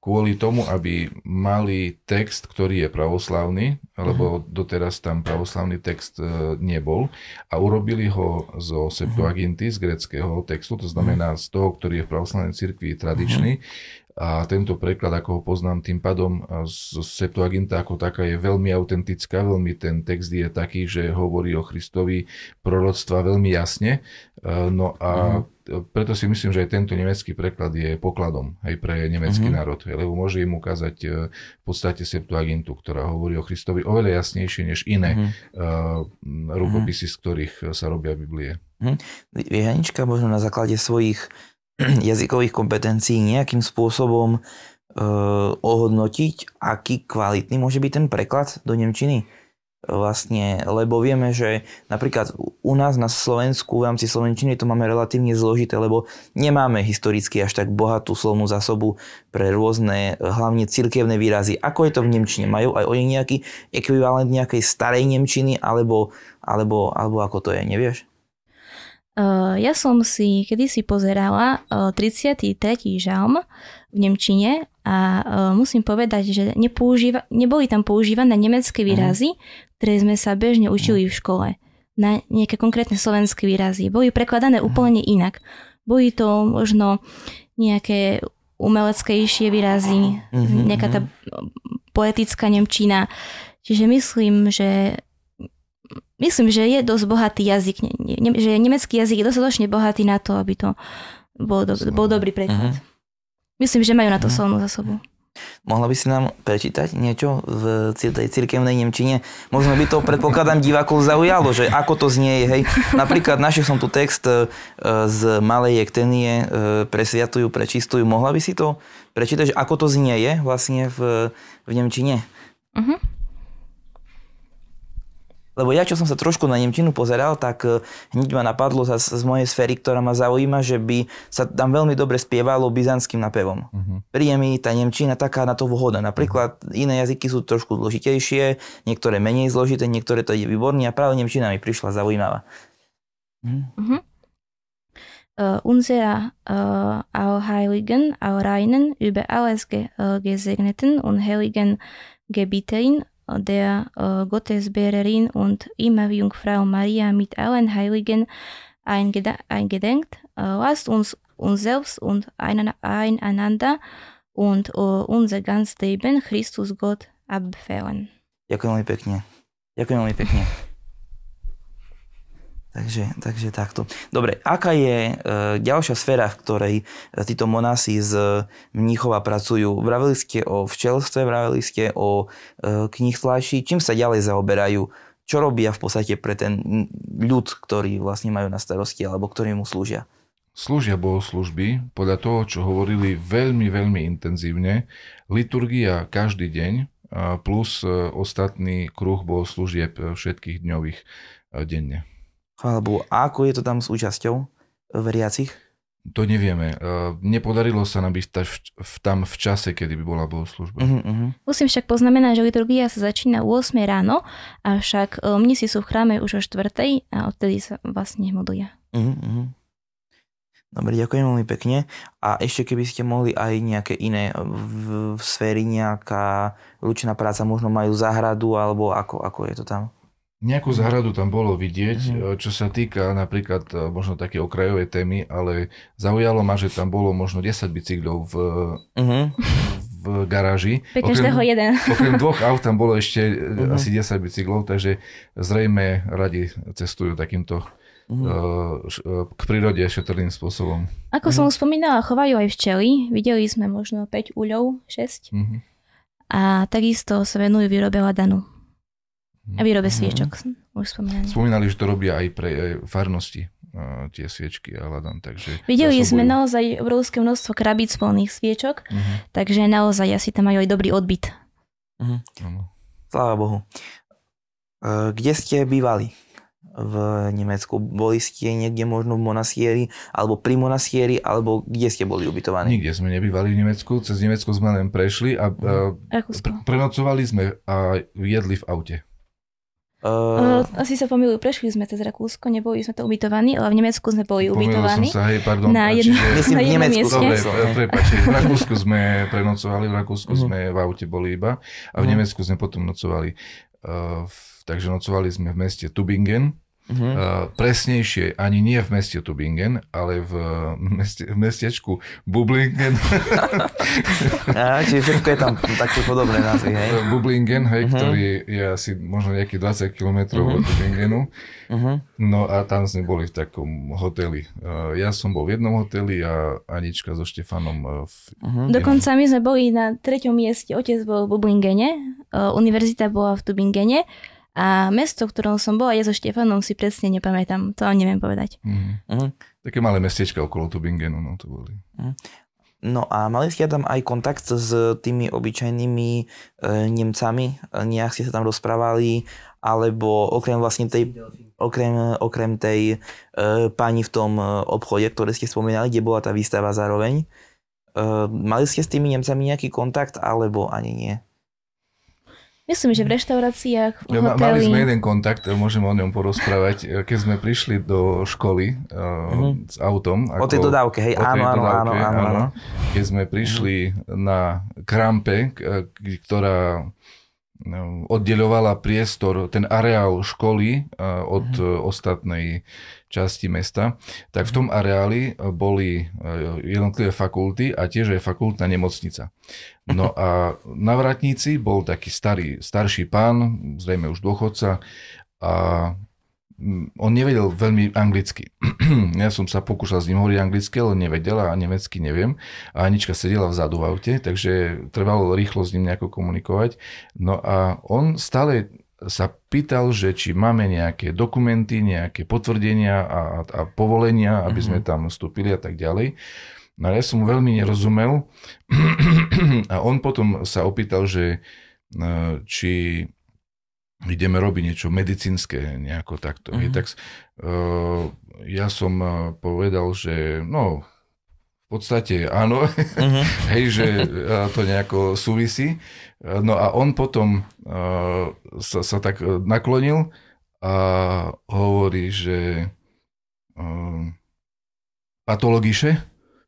kvôli tomu, aby mali text, ktorý je pravoslavný, lebo uh-huh. doteraz tam pravoslavný text e, nebol, a urobili ho zo Septuaginty, z greckého textu, to znamená z toho, ktorý je v pravoslavnej cirkvi tradičný, uh-huh a tento preklad, ako ho poznám, tým pádom z Septuaginta ako taká je veľmi autentická, veľmi ten text je taký, že hovorí o Kristovi proroctva veľmi jasne. E, no a uh-huh. preto si myslím, že aj tento nemecký preklad je pokladom aj pre nemecký uh-huh. národ, lebo môže im ukázať e, v podstate Septuagintu, ktorá hovorí o Kristovi oveľa jasnejšie než iné uh-huh. rukopisy, z ktorých sa robia Biblie. Uh-huh. Viehanička možno na základe svojich jazykových kompetencií nejakým spôsobom e, ohodnotiť, aký kvalitný môže byť ten preklad do Nemčiny. Vlastne, lebo vieme, že napríklad u nás na Slovensku v rámci Slovenčiny to máme relatívne zložité, lebo nemáme historicky až tak bohatú slovnú zásobu pre rôzne, hlavne cirkevné výrazy. Ako je to v Nemčine? Majú aj oni nejaký ekvivalent nejakej starej Nemčiny, alebo, alebo, alebo ako to je, nevieš? Uh, ja som si kedysi pozerala uh, 33. žalm v Nemčine a uh, musím povedať, že nepoužíva, neboli tam používané nemecké výrazy, ktoré sme sa bežne učili v škole na nejaké konkrétne slovenské výrazy. Boli prekladané úplne inak. Boli to možno nejaké umeleckejšie výrazy, nejaká tá poetická Nemčina. Čiže myslím, že myslím, že je dosť bohatý jazyk, ne, ne, že nemecký jazyk je dostatočne bohatý na to, aby to bol, do, bol dobrý preklad. Uh-huh. Myslím, že majú na to uh-huh. solnú zásobu. Mohla by si nám prečítať niečo v tej cirkevnej Nemčine? Možno by to, predpokladám, divákov zaujalo, že ako to znie, hej. Napríklad našiel som tu text e, z Malej Ektenie e, pre sviatujú, pre čistú. Mohla by si to prečítať, že ako to znie je vlastne v, v Nemčine? Uh-huh. Lebo ja, čo som sa trošku na Nemčinu pozeral, tak e, hneď ma napadlo z, z mojej sféry, ktorá ma zaujíma, že by sa tam veľmi dobre spievalo byzantským napevom. Uh-huh. Príde mi tá Nemčina taká na to vhodná. Napríklad uh-huh. iné jazyky sú trošku zložitejšie, niektoré menej zložité, niektoré to je výborné a práve Nemčina mi prišla zaujímavá. Uh-huh. Uh-huh. Uh, unser uh, über alles ge, uh, gesegneten und heiligen Gebieterin der äh, Gottesbeererin und immer Jungfrau Maria mit allen Heiligen eingedenkt. Äh, lasst uns uns selbst und einander und äh, unser ganz Leben Christus Gott abfällen. Ďakujem veľmi pekne. Ďakujem veľmi pekne. Takže, takže takto. Dobre, aká je e, ďalšia sféra, v ktorej e, títo monasi z Mníchova pracujú? Vravili ste o včelstve, vravili ste o e, knih tlači. Čím sa ďalej zaoberajú? Čo robia v podstate pre ten ľud, ktorý vlastne majú na starosti alebo ktorý mu slúžia? Slúžia bohoslužby podľa toho, čo hovorili veľmi, veľmi intenzívne. Liturgia každý deň plus e, ostatný kruh bohoslúžieb všetkých dňových e, denne. Alebo ako je to tam s účasťou veriacich? To nevieme. Nepodarilo sa nám byť tam v čase, kedy by bola bohoslužba. Uh-huh, uh-huh. Musím však poznamenať, že liturgia sa začína o 8 ráno, avšak e, mnisi sú v chráme už o 4 a odtedy sa vlastne modlia. Uh-huh, uh-huh. Dobre, ďakujem veľmi pekne. A ešte keby ste mohli aj nejaké iné v, v sféry, nejaká ručná práca, možno majú záhradu, alebo ako, ako je to tam? Nejakú záhradu tam bolo vidieť, mm-hmm. čo sa týka napríklad e, možno také okrajovej témy, ale zaujalo ma, že tam bolo možno 10 bicyklov v, mm-hmm. v garáži. Pre každého okrem, jeden. Okrem dvoch aut tam bolo ešte mm-hmm. asi 10 bicyklov, takže zrejme radi cestujú takýmto mm-hmm. k prírode šetrným spôsobom. Ako mm-hmm. som už spomínala, chovajú aj včely. Videli sme možno 5 úľov, 6. Mm-hmm. A takisto sa venujú výrobe ladanu. A výrobe sviečok, už spomínali. Spomínali, že to robia aj pre farnosti. uh, tie sviečky a hľadám. Takže Videli sme naozaj obrovské množstvo krabíc plných sviečok, Mhm, takže naozaj asi tam majú aj dobrý odbyt. Mhm. áno. Sláva Bohu. E, Kde ste bývali v Nemecku? Boli ste niekde možno v monastieri, alebo pri monastieri, alebo kde ste boli ubytovaní? Nikde sme nebývali v Nemecku, cez Nemecko sme len prešli a uh, Rakúsko. pre, prenocovali sme a jedli v aute. Uh, Uh, asi sa pomilujú, prešli sme cez Rakúsko, neboli sme to ubytovaní, ale v Nemecku sme boli Pomýlil som ubytovaní. sa, hej, pardon. Na jedno- čiže- jednom mieste. Dobre, v Rakúsku sme prenocovali, v Rakúsku Mhm. sme v aute boli iba a v Mhm. Nemecku sme potom nocovali. Uh, v- takže nocovali sme v meste Tubingen, uh-huh. uh, presnejšie ani nie v meste Tubingen, ale v, meste, v mestečku Bublingen, čiže všetko je tam také podobné názvy, hej? Bublingen, hej, Mhm. ktorý je asi možno nejakých 20 km Mhm. od Tubingenu. Uh-huh. No a tam sme boli v takom hoteli. Uh, ja som bol v jednom hoteli a Anička so Štefanom v Uh-huh. Dokonca my sme boli na treťom mieste, otec bol v Bublingene, uh, univerzita bola v Tubingene a mesto, v ktorom som bola, ja so Štefanom si presne nepamätám, to vám neviem povedať. Mhm. Mhm. Také malé mestečka okolo Tubingenu, no to boli. No a mali ste tam aj kontakt s tými obyčajnými e, Nemcami? Nejak ste sa tam rozprávali? Alebo okrem vlastne tej, okrem, okrem tej e, pani v tom e, obchode, ktoré ste spomínali, kde bola tá výstava zároveň, e, mali ste s tými Nemcami nejaký kontakt, alebo ani nie? Myslím, že v reštauráciách, v ma- mali sme hoteli... jeden kontakt, môžem o ňom porozprávať. Keď sme prišli do školy uh, Mhm. s autom. O tej dodávke, hej? Áno, áno, áno, dodávke, áno, áno. Keď sme prišli na krampe, k- ktorá no, oddeľovala priestor, ten areál školy uh, od Mhm. uh, ostatnej časti mesta, tak v tom areáli uh, boli uh, jednotlivé fakulty a tiež aj fakultná nemocnica. No a na Vratníci bol taký starý, starší pán, zrejme už dôchodca a mm, on nevedel veľmi anglicky. ja som sa pokúšal s ním hovoriť anglicky, ale nevedel a nemecky neviem. A Anička sedela vzadu v aute, takže trvalo rýchlo s ním nejako komunikovať. No a on stále sa pýtal, že či máme nejaké dokumenty, nejaké potvrdenia a, a, povolenia, aby sme tam vstúpili a tak ďalej. No ja som mu veľmi nerozumel a on potom sa opýtal, že e, či ideme robiť niečo medicínske nejako takto. Mhm. Mm-hmm. Tak uh, ja som uh, povedal, že no v podstate áno, Uh-huh. hej, že to nejako súvisí. No a on potom uh, sa, sa tak uh, naklonil a hovorí, že uh, patologiše,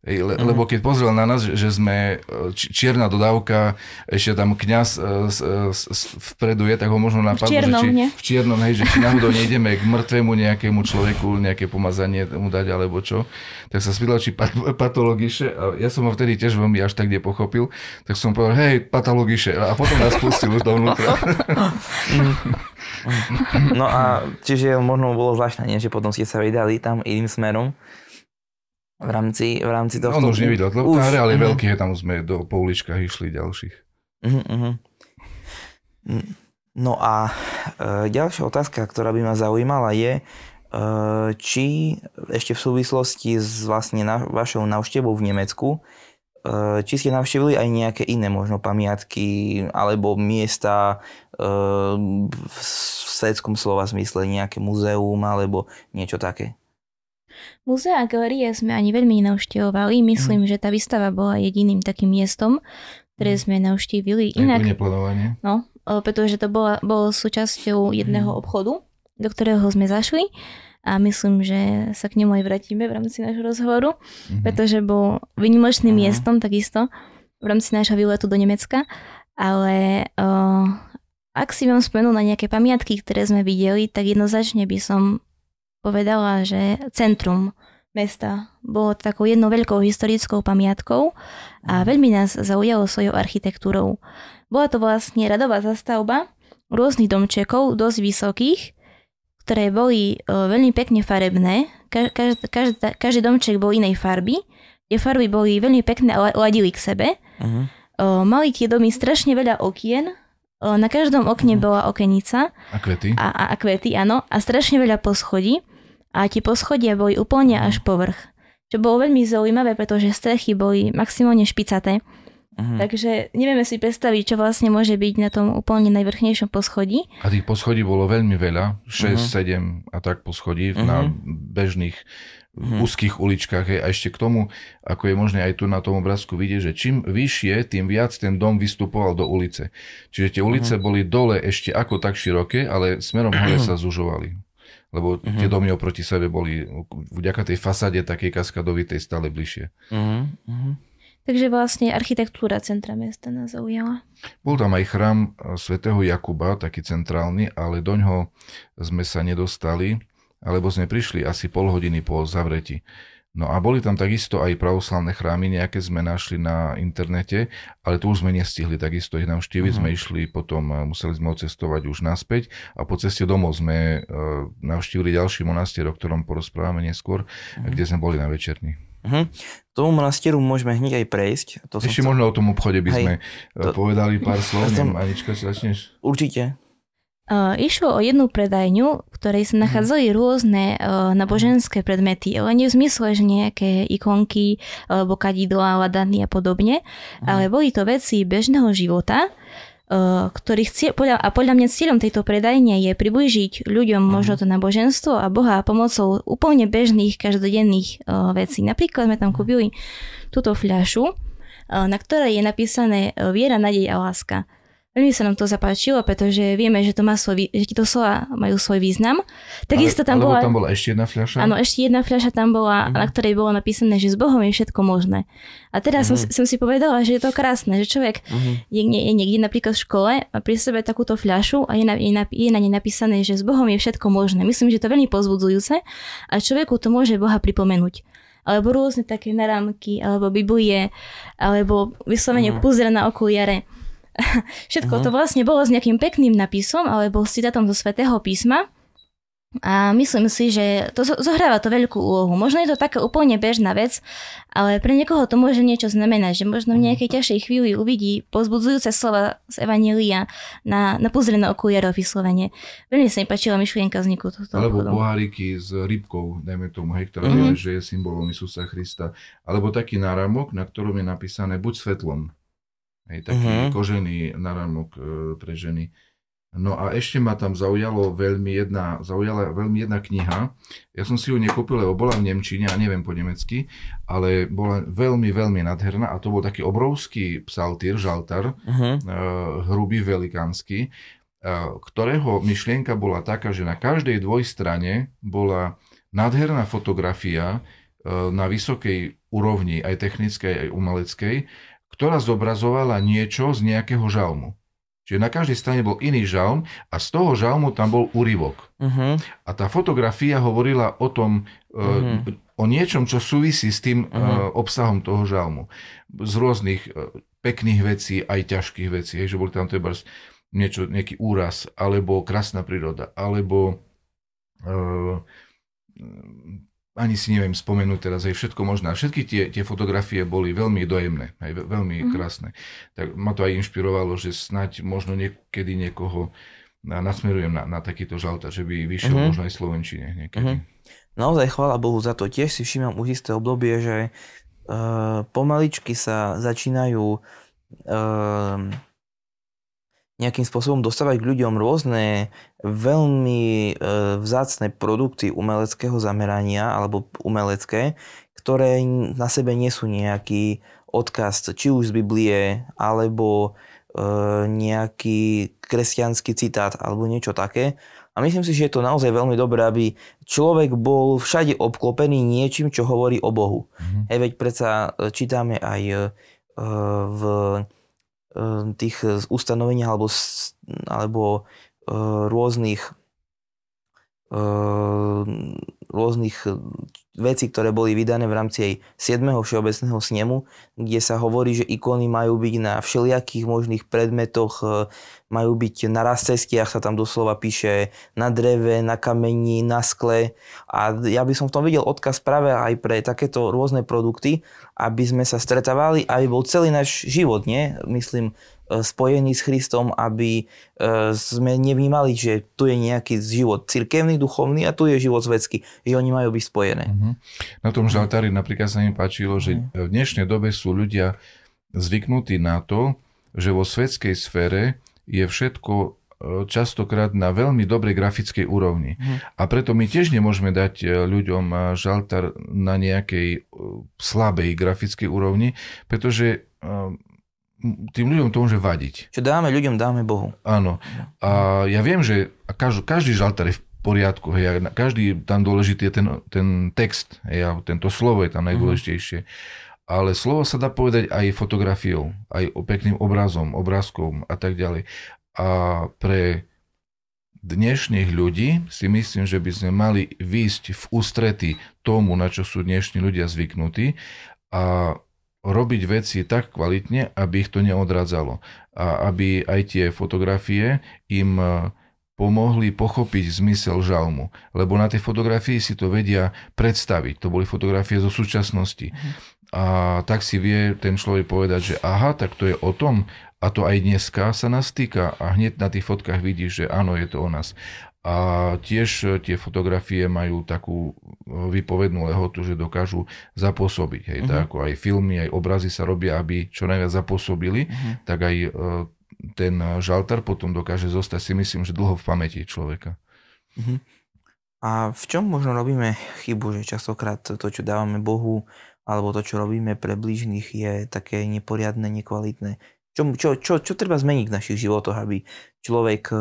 le, Mhm. lebo keď pozrel na nás, že, sme e, či- čierna dodávka, ešte tam kňaz e, s- e, s- s- vpredu je, tak ho možno napadlo, čiernom, že či, v čiernom, hej, že či náhodou nejdeme k mŕtvemu nejakému človeku, nejaké pomazanie mu dať alebo čo. Tak sa spýtal, či pat, patologiše, a ja som ho vtedy tiež veľmi až tak nepochopil, tak som povedal, hej, patologiše, a potom nás pustil už dovnútra. No a čiže možno bolo zvláštne, nie? že potom ste sa vydali tam iným smerom v rámci, v rámci toho... On už nevidel, lebo Už, tá areál je veľký, tam sme do, po uličkách išli ďalších. Uh-huh, uh-huh. No a e, ďalšia otázka, ktorá by ma zaujímala je, e, či ešte v súvislosti s vlastne na, vašou návštevou v Nemecku, e, či ste navštívili aj nejaké iné možno pamiatky alebo miesta e, v svetskom slova zmysle, nejaké muzeum alebo niečo také. Múzea a galerie sme ani veľmi nenavštevovali. Myslím, že tá výstava bola jediným takým miestom, ktoré sme navštívili. Inak... No, e, pretože to bola, bolo súčasťou jedného Mhm. obchodu, do ktorého sme zašli a myslím, že sa k nemu aj vrátime v rámci nášho rozhovoru, Mhm. pretože bol vynimočným Mhm. miestom takisto v rámci nášho výletu do Nemecka, ale uh, ak si vám spomenul na nejaké pamiatky, ktoré sme videli, tak jednoznačne by som povedala, že centrum mesta bolo takou jednou veľkou historickou pamiatkou a veľmi nás zaujalo svojou architektúrou. Bola to vlastne radová zastavba rôznych domčekov, dosť vysokých, ktoré boli e, veľmi pekne farebné. Ka- Každý, každý, každý domček bol inej farby. Tie farby boli veľmi pekné a la- ladili k sebe. Uh-huh. Mali tie domy strašne veľa okien. O, na každom okne bola okenica A kvety? a, a, a kvety, áno. A strašne veľa poschodí. A tie poschodia boli úplne až povrch. Čo bolo veľmi zaujímavé, pretože strechy boli maximálne špicaté. Mhm. Takže nevieme si predstaviť, čo vlastne môže byť na tom úplne najvrchnejšom poschodí. A tých poschodí bolo veľmi veľa, 6, Mhm. 7 a tak poschodí Mhm. na bežných Mhm. úzkých uličkách. Hej. A ešte k tomu, ako je možné aj tu na tom obrázku vidieť, že čím vyššie, tým viac ten dom vystupoval do ulice. Čiže tie ulice Mhm. boli dole ešte ako tak široké, ale smerom hore sa zužovali. Lebo tie Mhm. domy oproti sebe boli vďaka tej fasáde takej kaskadovitej stále bližšie. Mhm. Mhm. Takže vlastne architektúra centra mesta nás zaujala. Bol tam aj chrám e, svätého Jakuba, taký centrálny, ale doňho sme sa nedostali, alebo sme prišli asi pol hodiny po zavretí. No a boli tam takisto aj pravoslavné chrámy, nejaké sme našli na internete, ale tu už sme nestihli takisto ich navštíviť, Mhm. sme išli potom, e, museli sme odcestovať už naspäť a po ceste domov sme e, navštívili ďalší monastier, o ktorom porozprávame neskôr, Mhm. kde sme boli na večerni. K tomu monastieru môžeme hneď aj prejsť. To Ešte chcel- možno o tom obchode by Hej. sme e, To- povedali pár slov, som- Anička, si začneš? Určite. Uh, išlo o jednu predajňu, v ktorej sa nachádzali rôzne uh, náboženské predmety, ale nie v zmysle, že nejaké ikonky alebo kadidlá, ladany a podobne, ale boli to veci bežného života, uh, ktorých cieľ, podľa, a podľa mňa cieľom tejto predajne je priblížiť ľuďom možno to náboženstvo a Boha pomocou úplne bežných každodenných uh, vecí. Napríklad sme tam kúpili túto fľašu, na ktorej je napísané viera, nádej a láska. Veľmi sa nám to zapáčilo, pretože vieme, že, to má svoj, že tieto slova majú svoj význam. Takisto tam bola... tam bola ešte jedna fľaša? Áno, ešte jedna fľaša tam bola, Mhm. na ktorej bolo napísané, že s Bohom je všetko možné. A teraz som, Mhm. som si povedala, že je to krásne, že človek Mhm. je, je niekde napríklad v škole a pri sebe takúto fľašu a je na, je, na, je na nej napísané, že s Bohom je všetko možné. Myslím, že to je veľmi pozbudzujúce a človeku to môže Boha pripomenúť. Alebo rôzne také narámky, alebo Biblie, alebo vyslovene Mhm. púzre na okuliare. Všetko Mhm. to vlastne bolo s nejakým pekným napisom, alebo s citátom zo svätého písma. A myslím si, že to zo- zohráva to veľkú úlohu. Možno je to taká úplne bežná vec, ale pre niekoho to môže niečo znamenať, že možno v nejakej ťažšej chvíli uvidí pozbudzujúce slova z Evanília na, na pozrené okuliarov vyslovene. Veľmi sa mi páčila myšlienka vzniku tohto Alebo obchodu. poháriky s rybkou, dajme tomu, hej, ktorá Mhm. vieme, že je symbolom Isusa Krista. Alebo taký náramok, na ktorom je napísané buď svetlom. Hej, taký Mhm. kožený náramok e, pre ženy. No a ešte ma tam zaujalo veľmi jedna, zaujala veľmi jedna kniha. Ja som si ju nekúpil, lebo bola v Nemčine a neviem po nemecky, ale bola veľmi, veľmi nádherná a to bol taký obrovský psaltír, žaltar, Mhm. eh, hrubý, velikánsky, eh, ktorého myšlienka bola taká, že na každej dvojstrane bola nádherná fotografia eh, na vysokej úrovni, aj technickej, aj umeleckej, ktorá zobrazovala niečo z nejakého žalmu. Čiže na každej strane bol iný žalm a z toho žalmu tam bol úryvok. Mhm. A tá fotografia hovorila o tom, Mhm. uh, o niečom, čo súvisí s tým Mhm. uh, obsahom toho žalmu. Z rôznych uh, pekných vecí, aj ťažkých vecí, hej, že boli tam treba niečo, nejaký úraz, alebo krásna príroda, alebo uh, ani si neviem spomenúť teraz aj všetko možné. A všetky tie, tie fotografie boli veľmi dojemné, aj ve- veľmi Mhm. krásne. Tak ma to aj inšpirovalo, že snať možno niekedy niekoho na- nasmerujem na, na takýto žalta, že by vyšiel Mhm. možno aj v Slovenčine niekedy. Mhm. Naozaj chvála Bohu za to. Tiež si všímam už isté obdobie, že uh, pomaličky sa začínajú uh, nejakým spôsobom dostávať k ľuďom rôzne veľmi uh, vzácne produkty umeleckého zamerania alebo umelecké, ktoré na sebe nesú nejaký odkaz, či už z Biblie, alebo uh, nejaký kresťanský citát, alebo niečo také. A myslím si, že je to naozaj veľmi dobré, aby človek bol všade obklopený niečím, čo hovorí o Bohu. Mhm. Hej, veď predsa e, čítame aj e, v e, tých ustanoveniach alebo, s- alebo e, rôznych e, rôznych vecí, ktoré boli vydané v rámci aj 7. všeobecného snemu, kde sa hovorí, že ikony majú byť na všelijakých možných predmetoch, e, majú byť na rastceskiach, sa tam doslova píše na dreve, na kameni, na skle. A ja by som v tom videl odkaz práve aj pre takéto rôzne produkty, aby sme sa stretávali, aby bol celý náš život, nie? Myslím, spojení s Christom, aby sme nevnímali, že tu je nejaký život cirkevný, duchovný a tu je život svetský, že oni majú byť spojené. Uh-huh. Na tom žaltári napríklad sa mi páčilo, že uh-huh. v dnešnej dobe sú ľudia zvyknutí na to, že vo svetskej sfére je všetko častokrát na veľmi dobrej grafickej úrovni. Hmm. A preto my tiež nemôžeme dať e, ľuďom e, žaltar na nejakej e, slabej grafickej úrovni, pretože tým ľuďom to môže vadiť. Čo dáme ľuďom, dáme Bohu. Áno. A ja viem, že každý, každý žaltar je v poriadku, hej, každý tam dôležitý je ten, ten text, hej, tento slovo je tam mhm. najdôležitejšie. Hmm. Ale slovo sa dá povedať aj fotografiou, aj pekným obrazom, obrázkom a tak ďalej. A pre dnešných ľudí si myslím, že by sme mali výjsť v ústrety tomu, na čo sú dnešní ľudia zvyknutí a robiť veci tak kvalitne, aby ich to neodradzalo. A aby aj tie fotografie im e, pomohli pochopiť zmysel žalmu. Lebo na tej fotografii si to vedia predstaviť. To boli fotografie zo súčasnosti. Mhm. A tak si vie ten človek povedať, že aha, tak to je o tom, a to aj dneska sa nás týka a hneď na tých fotkách vidíš, že áno, je to o nás. A tiež e, tie fotografie majú takú e, vypovednú lehotu, že dokážu zapôsobiť. Hej, uh-huh. tak ako aj filmy, aj obrazy sa robia, aby čo najviac zapôsobili, uh-huh. tak aj e, ten žaltar potom dokáže zostať si myslím, že dlho v pamäti človeka. Uh-huh. A v čom možno robíme chybu, že častokrát to, čo dávame Bohu, alebo to, čo robíme pre blížnych, je také neporiadne, nekvalitné. Čo, čo, čo, čo treba zmeniť v našich životoch, aby človek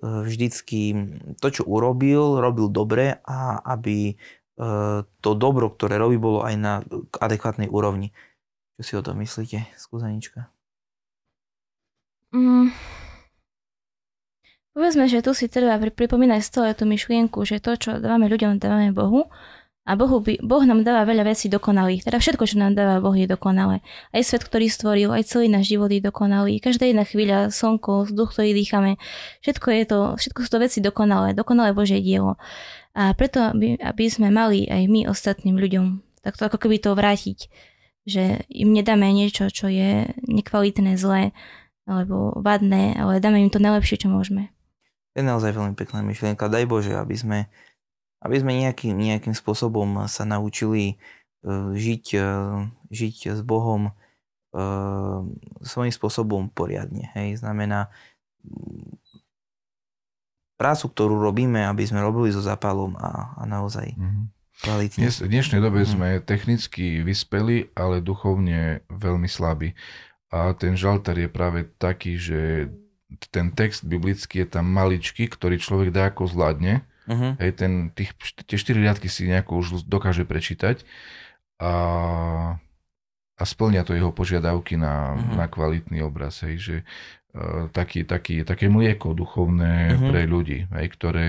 vždycky to, čo urobil, robil dobre a aby e, to dobro, ktoré robí, bolo aj na adekvátnej úrovni. Čo si o tom myslíte, skúzanička? Mm. Povedzme, že tu si treba pripomínať stále tú myšlienku, že to, čo dávame ľuďom, dávame Bohu a Bohu by, Boh nám dáva veľa vecí dokonalých. Teda všetko, čo nám dáva Boh je dokonalé. Aj svet, ktorý stvoril, aj celý náš život je dokonalý. Každá jedna chvíľa, slnko, vzduch, ktorý dýchame, všetko, je to, všetko sú to veci dokonalé. Dokonalé Božie dielo. A preto, aby, aby sme mali aj my ostatným ľuďom takto ako keby to vrátiť. Že im nedáme niečo, čo je nekvalitné, zlé alebo vadné, ale dáme im to najlepšie, čo môžeme. Je naozaj veľmi pekná myšlienka. Daj Bože, aby sme aby sme nejakým, nejakým spôsobom sa naučili e, žiť, e, žiť s Bohom e, svojím spôsobom poriadne. Hej. Znamená prácu, ktorú robíme, aby sme robili so zápalom a, a naozaj mm-hmm. kvalitne. Dnes, v dnešnej dobe mm-hmm. sme technicky vyspeli, ale duchovne veľmi slabí. A ten žaltar je práve taký, že ten text biblický je tam maličký, ktorý človek dá ako zvládne Uh-huh. Hej, ten, tých, tie štyri riadky si nejako už dokáže prečítať a, a splňa to jeho požiadavky na, uh-huh. na kvalitný obraz. Hej, že uh, taký, taký, také mlieko duchovné uh-huh. pre ľudí, hej, ktoré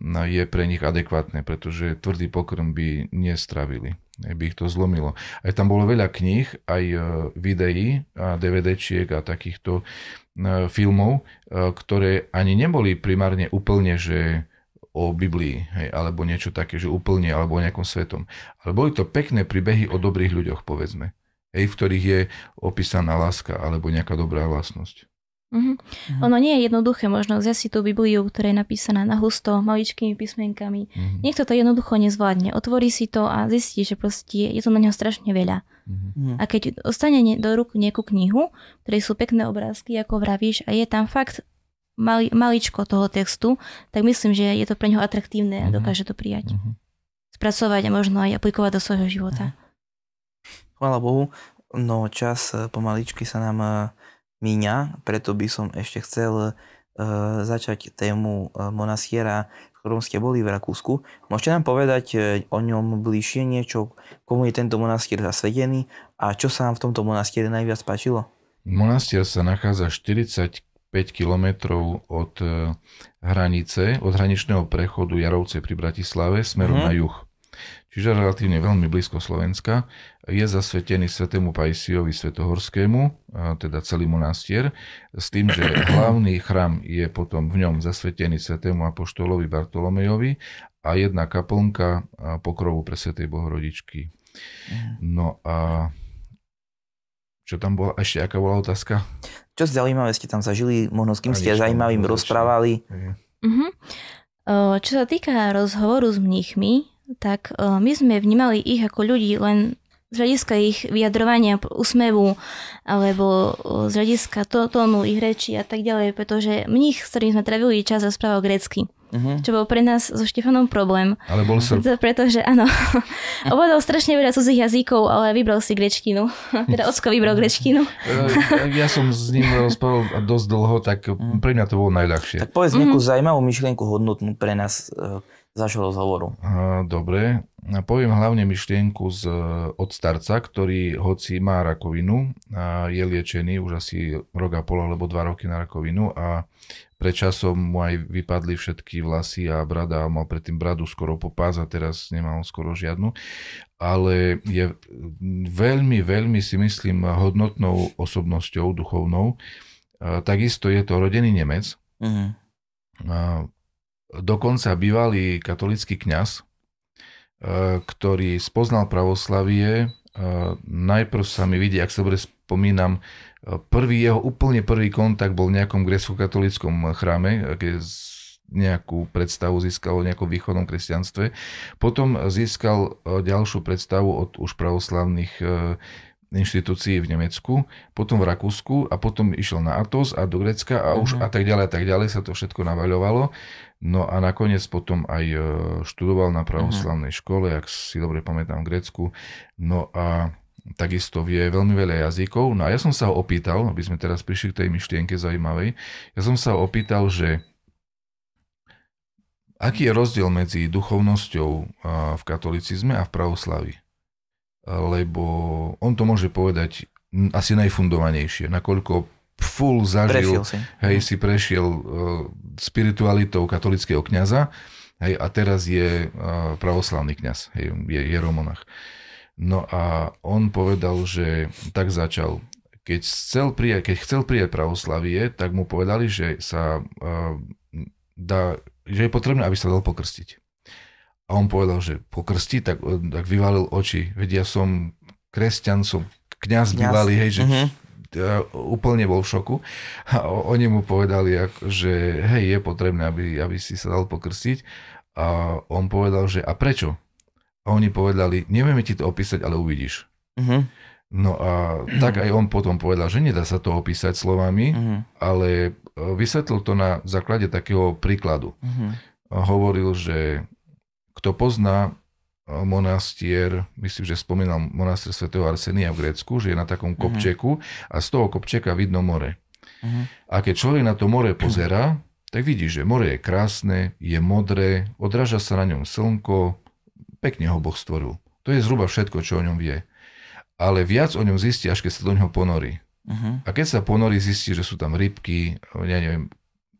no, je pre nich adekvátne, pretože tvrdý pokrm by nestravili, by ich to zlomilo. Aj tam bolo veľa kníh, aj e, videí a DVDčiek a takýchto e, filmov, e, ktoré ani neboli primárne úplne, že o Biblii, hej, alebo niečo také, že úplne, alebo o nejakom svetom. Ale boli to pekné príbehy o dobrých ľuďoch, povedzme, hej, v ktorých je opísaná láska alebo nejaká dobrá vlastnosť. Mm-hmm. Mm-hmm. Ono nie je jednoduché možno vziať si tú Bibliu, ktorá je napísaná na husto, maličkými písmenkami. Mm-hmm. Niekto to jednoducho nezvládne. Otvorí si to a zistí, že proste je to na neho strašne veľa. Mm-hmm. A keď ostane do rúk nejakú knihu, ktorej sú pekné obrázky, ako vravíš, a je tam fakt mali, maličko toho textu, tak myslím, že je to pre neho atraktívne a mhm. dokáže to prijať. Uh-huh. Spracovať a možno aj aplikovať do svojho života. Uh-huh. Chvála Bohu, no čas eh, pomaličky sa nám eh, míňa, preto by som ešte chcel uh, začať tému monastiera, v ktorom ste boli v Rakúsku. Môžete nám povedať o ňom bližšie niečo, komu je tento monastier zasvedený a čo sa vám v tomto monastiere najviac páčilo? Monastier sa nachádza 40 5 kilometrov od e, hranice, od hraničného prechodu Jarovce pri Bratislave smerom uh-huh. na juh. Čiže relatívne veľmi blízko Slovenska. Je zasvetený svetému Pajsiovi Svetohorskému, teda celý monastier, s tým, že hlavný chrám je potom v ňom zasvetený svetému apoštolovi Bartolomejovi a jedna kaplnka pokrovu pre svetej Bohorodičky. Uh-huh. No a čo tam bola, ešte aká bola otázka? Čo zaujímavé ste tam zažili, možno s kým ste zaujímavým rozprávali? Uh-huh. Čo sa týka rozhovoru s mníchmi, tak my sme vnímali ich ako ľudí len z hľadiska ich vyjadrovania, úsmevu, alebo z hľadiska tónu ich reči a tak ďalej, pretože mních, s ktorým sme trávili čas, rozprával grecky. Uh-huh. Čo bol pre nás so Štefanom problém. Ale bol som... Pretože áno, ovládal strašne veľa cudzích jazykov, ale vybral si grečtinu. teda Ocko vybral grečtinu. ja som s ním rozprával dosť dlho, tak pre mňa to bolo najľahšie. Tak povedz nejakú uh-huh. zaujímavú myšlienku hodnotnú pre nás z našho rozhovoru. Dobre, poviem hlavne myšlienku z, od starca, ktorý hoci má rakovinu a je liečený už asi rok a pol alebo dva roky na rakovinu a predčasom mu aj vypadli všetky vlasy a brada, mal predtým bradu skoro po pás a teraz nemal skoro žiadnu, ale je veľmi, veľmi si myslím hodnotnou osobnosťou duchovnou. Takisto je to rodený Nemec. Uh-huh dokonca bývalý katolický kňaz, e, ktorý spoznal pravoslavie, e, najprv sa mi vidí, ak sa dobre spomínam, e, prvý jeho úplne prvý kontakt bol v nejakom grecko-katolickom chráme, keď nejakú predstavu získal o nejakom východnom kresťanstve. Potom získal ďalšiu predstavu od už pravoslavných inštitúcií v Nemecku, potom v Rakúsku a potom išiel na Atos a do Grecka a už uh-huh. a tak ďalej a tak ďalej sa to všetko navaľovalo. No a nakoniec potom aj e, študoval na pravoslavnej uh-huh. škole, ak si dobre pamätám v Grécku. No a takisto vie veľmi veľa jazykov. No a ja som sa ho opýtal, aby sme teraz prišli k tej myšlienke zaujímavej, ja som sa ho opýtal, že aký je rozdiel medzi duchovnosťou v katolicizme a v pravoslavi. Lebo on to môže povedať asi najfundovanejšie, nakoľko full zažil, si. hej, si prešiel uh, spiritualitou katolického kňaza, hej, a teraz je uh, pravoslavný kňaz, hej, je, je romonach. No a on povedal, že tak začal. Keď chcel prijať, keď chcel prijať pravoslavie, tak mu povedali, že sa uh, dá, že je potrebné, aby sa dal pokrstiť. A on povedal, že pokrstiť, tak, tak vyvalil oči. Veď ja som kresťan, som kňaz bývalý, hej, že uh-huh úplne bol v šoku a oni mu povedali, že hej, je potrebné, aby, aby si sa dal pokrstiť a on povedal, že a prečo? A oni povedali, nevieme ti to opísať, ale uvidíš. Uh-huh. No a tak aj on potom povedal, že nedá sa to opísať slovami, uh-huh. ale e, vysvetlil to na základe takého príkladu. Uh-huh. A hovoril, že kto pozná monastier, myslím, že spomínal monastier svätého Arsenia v Grécku, že je na takom mhm. kopčeku a z toho kopčeka vidno more. Uh-huh. A keď človek na to more pozera, tak vidí, že more je krásne, je modré, odráža sa na ňom slnko, pekne ho Boh stvoril. To je zhruba všetko, čo o ňom vie. Ale viac o ňom zistí, až keď sa do ňoho ponorí. Uh-huh. A keď sa ponorí, zistí, že sú tam rybky, ja neviem,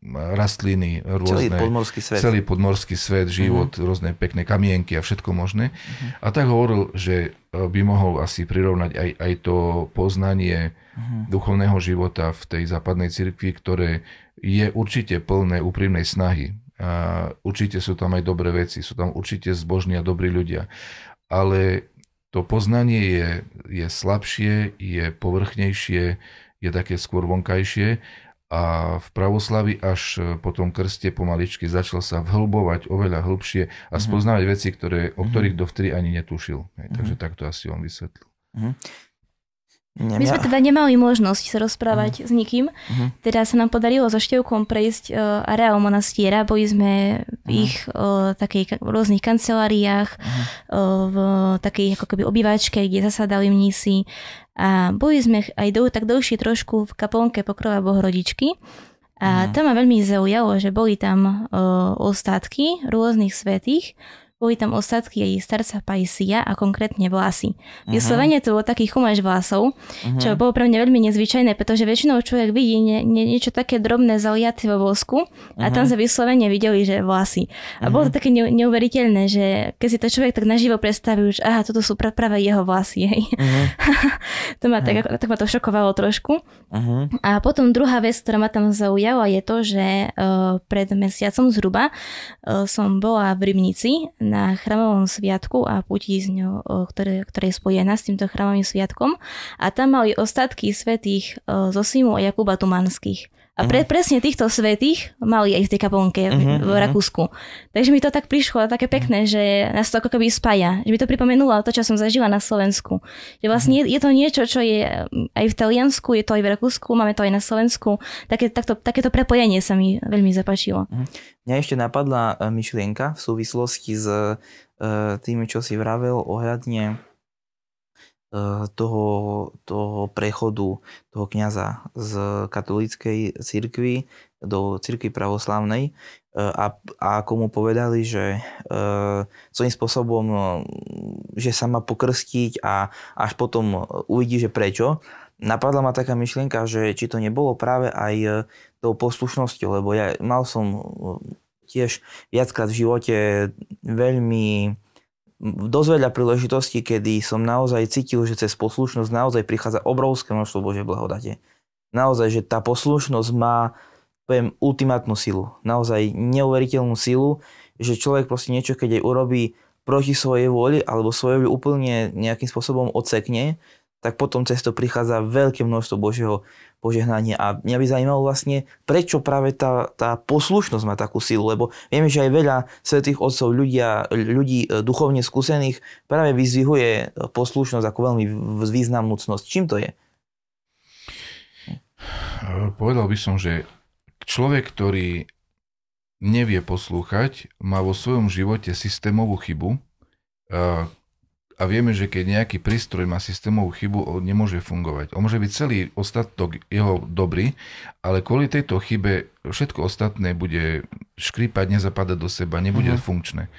rastliny rôzne. Celý podmorský svet. Celý podmorský svet, život, uh-huh. rôzne pekné kamienky a všetko možné. Uh-huh. A tak hovoril, že e, by mohol asi prirovnať aj, aj to poznanie uh-huh. duchovného života v tej západnej cirkvi, ktoré je určite plné úprimnej snahy. A určite sú tam aj dobré veci, sú tam určite zbožní a dobrí ľudia. Ale to poznanie je, je slabšie, je povrchnejšie, je také skôr vonkajšie a v pravoslavi až e, po tom krste pomaličky začal sa vhlbovať oveľa hlbšie a mhm. spoznávať veci, ktoré, o mhm. ktorých dovtedy ani netušil. Hej, takže mm-hmm. takto asi on vysvetlil. Mm-hmm. My sme teda nemali možnosť sa rozprávať uh-huh. s nikým. Uh-huh. Teda sa nám podarilo so Števkom prejsť uh, areál monastiera. Boli sme v uh-huh. ich uh, takej rôznych kanceláriách, uh-huh. uh, v takej ako keby obývačke, kde zasadali mnísi. A boli sme aj do, tak dlhšie trošku v kaplnke pokrova Bohorodičky. A uh-huh. tam ma veľmi zaujalo, že boli tam uh, ostatky rôznych svetých, boli tam ostatky jej starca Pajsia a konkrétne vlasy. Uh-huh. Vyslovene to bol taký chumáš vlasov, uh-huh. čo bolo pre mňa veľmi nezvyčajné, pretože väčšinou človek vidí nie, nie, niečo také drobné zaliaté vo vosku a uh-huh. tam sa vyslovene videli, že vlasy. A uh-huh. bolo to také ne, neuveriteľné, že keď si to človek tak naživo predstaví, že aha, toto sú práve jeho vlasy. Hej. Uh-huh. to ma uh-huh. tak, tak ma to šokovalo trošku. Uh-huh. A potom druhá vec, ktorá ma tam zaujala, je to, že uh, pred mesiacom zhruba uh, som bola v Rybnici na chramovom sviatku a putí z ňou, ktoré, ktoré je spojená s týmto chramovým sviatkom a tam mali ostatky svetých Zosimu a Jakuba Tumanských. A pre, uh-huh. presne týchto svetých mali aj v tej kaponke uh-huh, v Rakúsku. Takže mi to tak prišlo také pekné, že nás to ako keby spája. Že mi to pripomenulo to, čo som zažila na Slovensku. Že vlastne uh-huh. je to niečo, čo je aj v Taliansku, je to aj v Rakúsku, máme to aj na Slovensku. Také, takto, takéto prepojenie sa mi veľmi zapáčilo. Uh-huh. Mňa ešte napadla e, myšlienka v súvislosti s uh, tým, čo si vravel ohľadne Eh, toho, toho prechodu toho kniaza z katolíckej cirkvi do cirkvi pravoslavnej eh, a, a komu povedali, že e, svojím spôsobom, že sa má pokrstiť a až potom uvidí, že prečo. Napadla ma taká myšlienka, že či to nebolo práve aj tou poslušnosťou, lebo ja mal som tiež viackrát v živote veľmi dosť veľa príležitostí, kedy som naozaj cítil, že cez poslušnosť naozaj prichádza obrovské množstvo Božej blahodate. Naozaj, že tá poslušnosť má poviem, ultimátnu silu. Naozaj neuveriteľnú silu, že človek proste niečo, keď aj urobí proti svojej vôli alebo svojej úplne nejakým spôsobom odsekne, tak potom cez to prichádza veľké množstvo Božieho požehnanie. A mňa by zaujímalo vlastne, prečo práve tá, tá poslušnosť má takú silu, lebo vieme, že aj veľa svetých otcov, ľudia, ľudí e, duchovne skúsených práve vyzvihuje e, poslušnosť ako veľmi významnú cnosť. Čím to je? Povedal by som, že človek, ktorý nevie poslúchať, má vo svojom živote systémovú chybu, a vieme, že keď nejaký prístroj má systémovú chybu, on nemôže fungovať. On môže byť celý ostatok jeho dobrý, ale kvôli tejto chybe všetko ostatné bude škrípať, nezapadať do seba, nebude uh-huh. funkčné.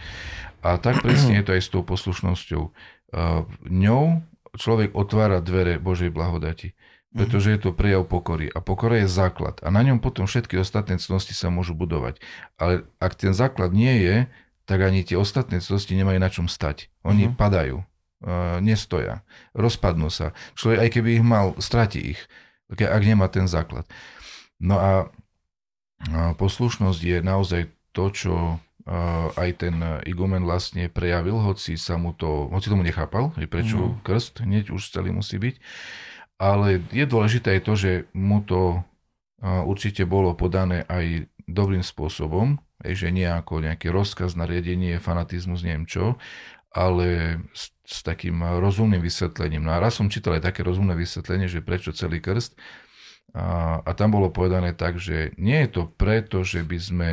A tak presne je to aj s tou poslušnosťou. Uh, ňou človek otvára dvere Božej blahodati, pretože je to prejav pokory. A pokora je základ. A na ňom potom všetky ostatné cnosti sa môžu budovať. Ale ak ten základ nie je, tak ani tie ostatné cnosti nemajú na čom stať. Oni uh-huh. padajú, uh, nestoja, rozpadnú sa. Človek, aj keby ich mal, stratí ich, ak nemá ten základ. No a uh, poslušnosť je naozaj to, čo uh, aj ten igumen vlastne prejavil, hoci sa mu to, hoci tomu nechápal, že prečo uh-huh. krst hneď už celý musí byť. Ale je dôležité aj to, že mu to určite bolo podané aj dobrým spôsobom, že nie ako nejaký rozkaz, nariadenie, fanatizmus, neviem čo, ale s, s takým rozumným vysvetlením. No a raz som čítal aj také rozumné vysvetlenie, že prečo celý krst. A, a tam bolo povedané tak, že nie je to preto, že by sme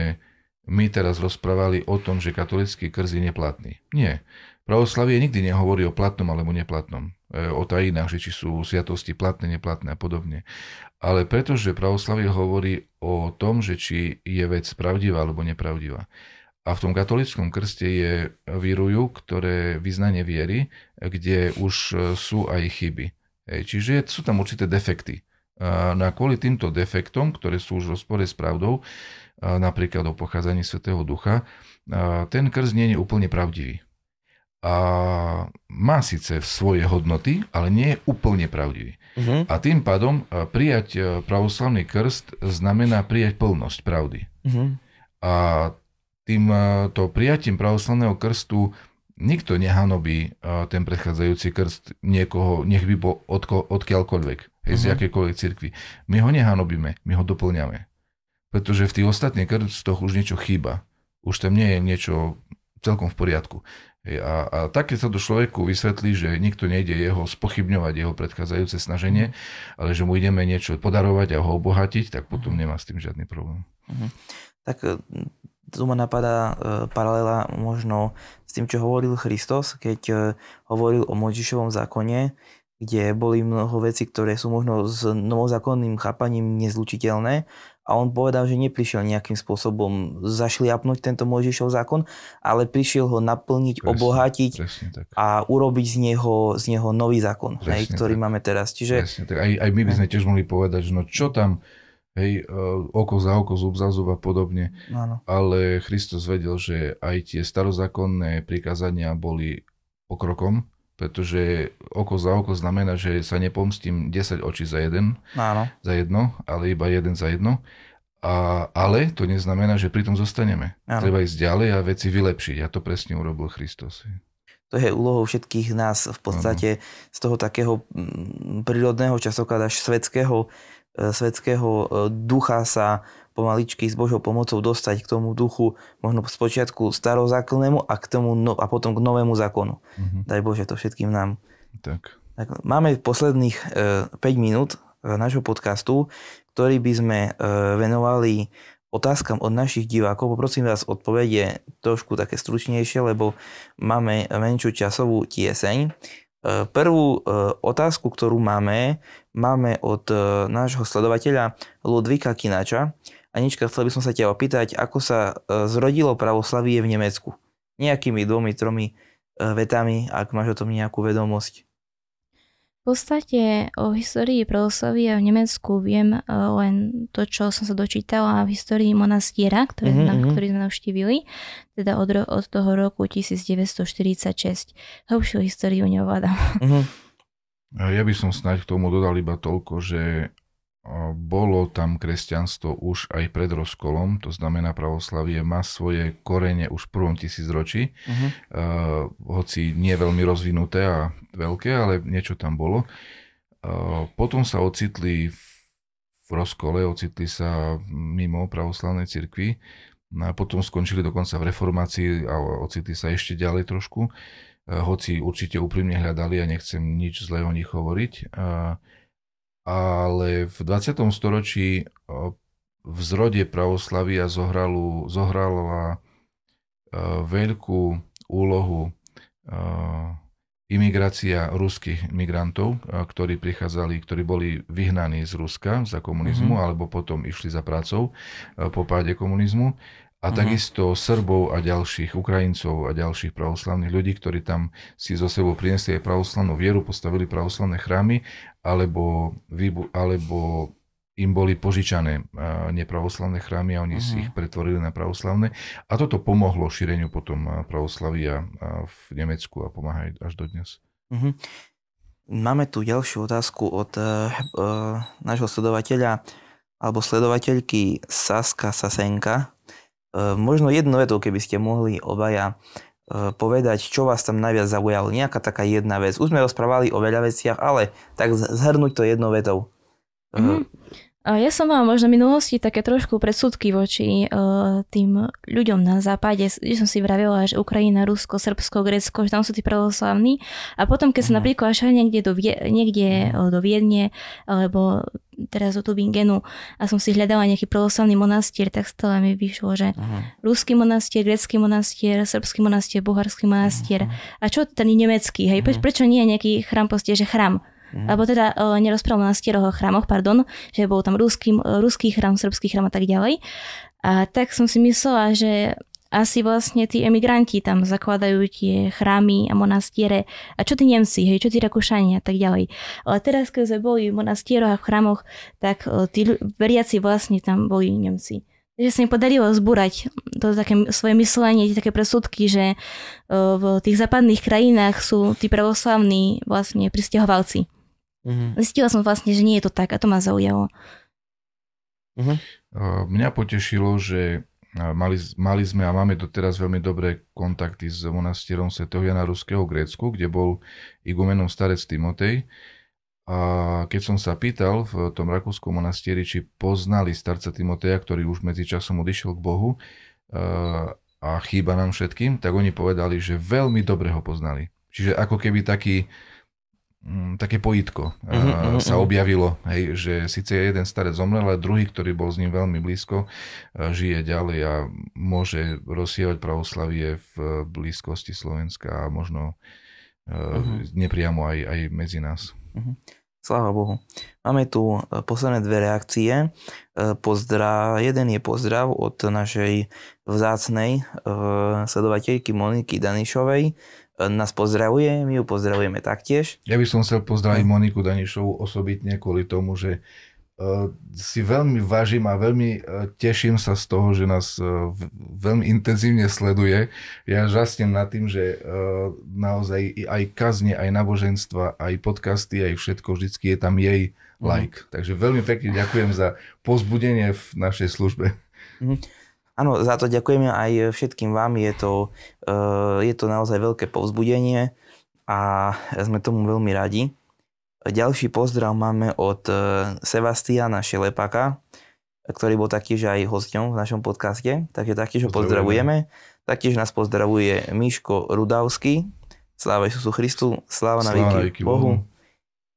my teraz rozprávali o tom, že katolický krst je neplatný. Nie. Pravoslavie nikdy nehovorí o platnom alebo neplatnom, o tajinách, že či sú sviatosti platné, neplatné a podobne. Ale pretože pravoslavie hovorí o tom, že či je vec pravdivá alebo nepravdivá. A v tom katolickom krste je vírujú, ktoré vyznanie viery, kde už e, sú aj chyby. Čiže sú tam určité defekty. Na kvôli týmto defektom, ktoré sú už v rozpore s pravdou, napríklad o pochádzaní Svetého Ducha, ten krst nie je úplne pravdivý a má síce svoje hodnoty, ale nie je úplne pravdivý. Uh-huh. A tým pádom prijať e, pravoslavný krst znamená prijať plnosť pravdy. Uh-huh. A tým e, prijatím pravoslavného krstu nikto nehanobí e, ten predchádzajúci krst niekoho, nech by bol odko, odkiaľkoľvek, uh-huh. z akékoľvek cirkvi. My ho nehanobíme, my ho doplňame. Pretože v tých ostatných krstoch už niečo chýba. Už tam nie je niečo celkom v poriadku. A, a tak, keď sa to človeku vysvetlí, že nikto nejde jeho spochybňovať jeho predchádzajúce snaženie, ale že mu ideme niečo podarovať a ho obohatiť, tak potom mhm. nemá s tým žiadny problém. Uh-huh. Tak e, tu ma napadá uh, paralela možno s tým, čo hovoril Christos, keď uh, hovoril o Mojžišovom zákone, kde boli mnoho vecí, ktoré sú možno s novozákonným chápaním nezlučiteľné a on povedal, že neprišiel nejakým spôsobom zašliapnúť tento Mojžišov zákon, ale prišiel ho naplniť, presne, obohatiť presne tak. a urobiť z neho, z neho nový zákon, hej, ktorý tak. máme teraz. Čiže, presne tak. Aj, aj my by sme tiež mohli povedať, že no čo tam, hej, e, oko za oko, zub za zub a podobne. Áno. Ale Kristus vedel, že aj tie starozákonné prikázania boli pokrokom, pretože oko za oko znamená, že sa nepomstím 10 očí za jeden, Áno. za jedno, ale iba jeden za jedno. A, ale to neznamená, že pri tom zostaneme. Áno. Treba ísť ďalej a veci vylepšiť. A to presne urobil Kristus. To je úlohou všetkých nás v podstate z toho takého mm, prírodného časoklada až svetského, e, svetského e, ducha sa pomaličky s Božou pomocou dostať k tomu duchu, možno spočiatku starozákonnému a, k tomu, no, a potom k novému zákonu. Mhm. Daj Bože to všetkým nám. Tak. Tak, máme posledných e, 5 minút e, nášho podcastu, ktorý by sme e, venovali otázkam od našich divákov. Poprosím vás odpovede trošku také stručnejšie, lebo máme menšiu časovú tieseň. E, Prvú e, otázku, ktorú máme, máme od e, nášho sledovateľa Ludvika Kinača. Anička, chcel by som sa ťa opýtať, ako sa e, zrodilo pravoslavie v Nemecku? Nejakými dvomi, tromi e, vetami, ak máš o tom nejakú vedomosť. V podstate o histórii pravoslavia v Nemecku viem eh, len to, čo som sa dočítala v histórii monastiera, ktoré, Mhm, mm-hmm. na, mhm. ktorý sme navštívili, teda od, ro- od toho roku 1946. Hĺbšiu históriu neovládam. Mhm. A Ja by som snáď k tomu dodal iba toľko, že bolo tam kresťanstvo už aj pred rozkolom, to znamená pravoslavie má svoje korene už v prvom tisícročí, Mhm. uh, hoci nie veľmi rozvinuté a veľké, ale niečo tam bolo. Uh, potom sa ocitli v, v rozkole, ocitli sa mimo pravoslavnej cirkvi, no a potom skončili dokonca v reformácii a ocitli sa ešte ďalej trošku, uh, hoci určite úprimne hľadali a nechcem nič zlé o nich hovoriť. Uh, ale v 20. storočí v zrode pravoslavia zohralu, zohrala uh, veľkú úlohu uh, imigrácia ruských migrantov, uh, ktorí prichádzali, ktorí boli vyhnaní z Ruska za komunizmu, Mhm. alebo potom išli za prácou po páde komunizmu. A Mhm. takisto Srbov a ďalších Ukrajincov a ďalších pravoslavných ľudí, ktorí tam si zo sebou priniesli aj pravoslavnú vieru, postavili pravoslavné chrámy, alebo, alebo im boli požičané a, nepravoslavné chrámy a oni si Mhm. ich pretvorili na pravoslavné. A toto pomohlo šíreniu potom a, pravoslavia v Nemecku a pomáha až dodnes. Mhm. Máme tu ďalšiu otázku od uh, uh, nášho sledovateľa alebo sledovateľky Saska Sasenka. Uh, možno jednu vetou, keby ste mohli obaja uh, povedať, čo vás tam najviac zaujalo. Nejaká taká jedna vec. Už sme rozprávali o veľa veciach, ale tak zhrnúť to jednou vetou. Mhm. A ja som mala možno v minulosti také trošku predsudky voči uh, tým ľuďom na západe, že som si vravila, že Ukrajina, Rusko, Srbsko, Grécko, že tam sú tí pravoslavní. A potom, keď som Mhm. napríklad šla niekde, do, Vie- niekde uh, do Viedne, alebo teraz do Tubingenu a som si hľadala nejaký pravoslavný monastier, tak stále mi vyšlo, že uh, ruský monastier, grecký monastier, srbský monastier, bulharský monastier. A čo ten nemecký? Hej. Preč, prečo nie je nejaký chrám proste, že chrám? Mhm. Alebo teda uh, nerozprával o monastieroch o chrámoch, pardon, že bol tam ruský, ruský chrám, srbský chrám a tak ďalej. A tak som si myslela, že asi vlastne tí emigranti tam zakladajú tie chrámy a monastiere. A čo tí Nemci, hej, čo tí Rakúšania a tak ďalej. Ale teraz, keď sme boli v monastieroch a v chrámoch, tak uh, tí veriaci vlastne tam boli Nemci. Takže sa mi podarilo zbúrať to také svoje myslenie, tie také presudky, že uh, v tých západných krajinách sú tí pravoslavní vlastne pristahovalci. Mhm. Zistila som vlastne, že nie je to tak a to ma zaujalo. Mhm. Uh, Mňa potešilo, že mali, mali sme a máme doteraz veľmi dobré kontakty s monastierom Sv. Jana Ruského v Grécku, kde bol igumenom starec Timotej. A keď som sa pýtal v tom rakúskom monastieri, či poznali starca Timoteja, ktorý už medzičasom odišiel k Bohu a chýba nám všetkým, tak oni povedali, že veľmi dobre ho poznali. Čiže ako keby taký, také pojitko Mhm, uh, mhm, sa objavilo, hej, že síce jeden starec zomrel, ale druhý, ktorý bol s ním veľmi blízko, uh, žije ďalej a môže rozsievať pravoslavie v blízkosti Slovenska a možno uh, Mhm. nepriamo aj, aj medzi nás. Sláva Bohu. Máme tu posledné dve reakcie. Pozdrav, jeden je pozdrav od našej vzácnej sledovateľky Moniky Danišovej. E, Nás pozdravuje, my ju pozdravujeme taktiež. Ja by som chcel pozdraviť Moniku Danišovu osobitne kvôli tomu, že si veľmi vážim a veľmi e, teším sa z toho, že nás e, veľmi intenzívne sleduje. Ja žasnem nad tým, že naozaj aj kazne, aj náboženstva, aj podcasty, aj všetko, vždycky je tam jej mhm. like. Mm. Takže veľmi pekne ďakujem za pozbudenie v našej službe. Mm. Áno, za to ďakujeme aj všetkým vám. Je to, je to naozaj veľké povzbudenie a sme tomu veľmi radi. Ďalší pozdrav máme od e, Sebastiana Šelepaka, ktorý bol taktiež aj hosťom v našom podcaste, takže taktiež ho pozdravujeme. Taktiež nás pozdravuje Miško Rudavský. Sláva Isusu Christu, sláva na veky Bohu.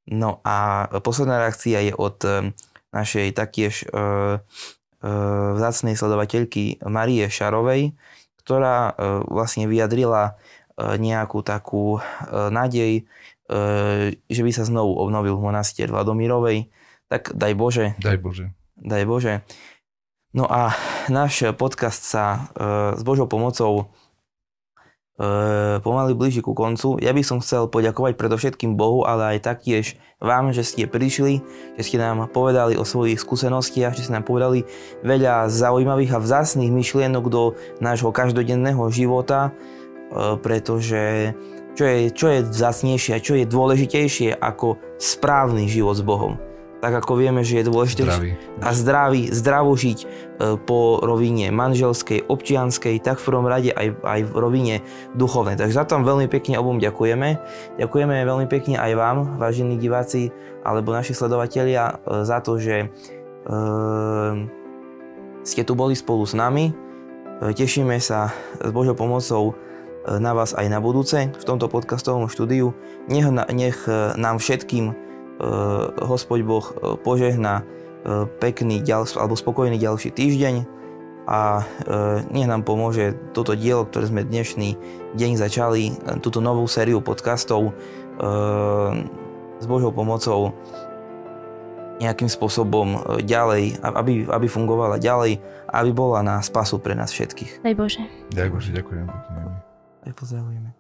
No a posledná reakcia je od e, našej taktiež uh, vzácnej sledovateľky Marie Šarovej, ktorá uh, vlastne vyjadrila nejakú takú nádej, že by sa znovu obnovil monastier Vladomírovej, tak daj Bože. Daj Bože. Daj Bože. No a náš podcast sa s Božou pomocou pomaly blíži ku koncu. Ja by som chcel poďakovať predovšetkým Bohu, ale aj taktiež vám, že ste prišli, že ste nám povedali o svojich skúsenostiach, že ste nám povedali veľa zaujímavých a vzácných myšlienok do nášho každodenného života, pretože čo je, čo je vzácnejšie a čo je dôležitejšie ako správny život s Bohom. Tak ako vieme, že je dôležité zdravý. a zdravý, zdravo žiť e, po rovine manželskej, občianskej, tak v prvom rade aj, aj v rovine duchovnej. Takže za to veľmi pekne obom ďakujeme. Ďakujeme veľmi pekne aj vám, vážení diváci alebo naši sledovatelia, e, za to, že e, ste tu boli spolu s nami. Tešíme sa s Božou pomocou na vás aj na budúce v tomto podcastovom štúdiu. Nech, nech e, nám všetkým e, Hospod Boh e, požehná pekný ďal, alebo spokojný ďalší týždeň a nech nám pomôže toto dielo, ktoré sme dnešný deň začali, túto novú sériu podcastov s Božou pomocou nejakým spôsobom ďalej, aby, aby fungovala ďalej, aby bola na spasu pre nás všetkých. Daj Bože. Daj Bože, ďakujem. Aj pozdravujeme.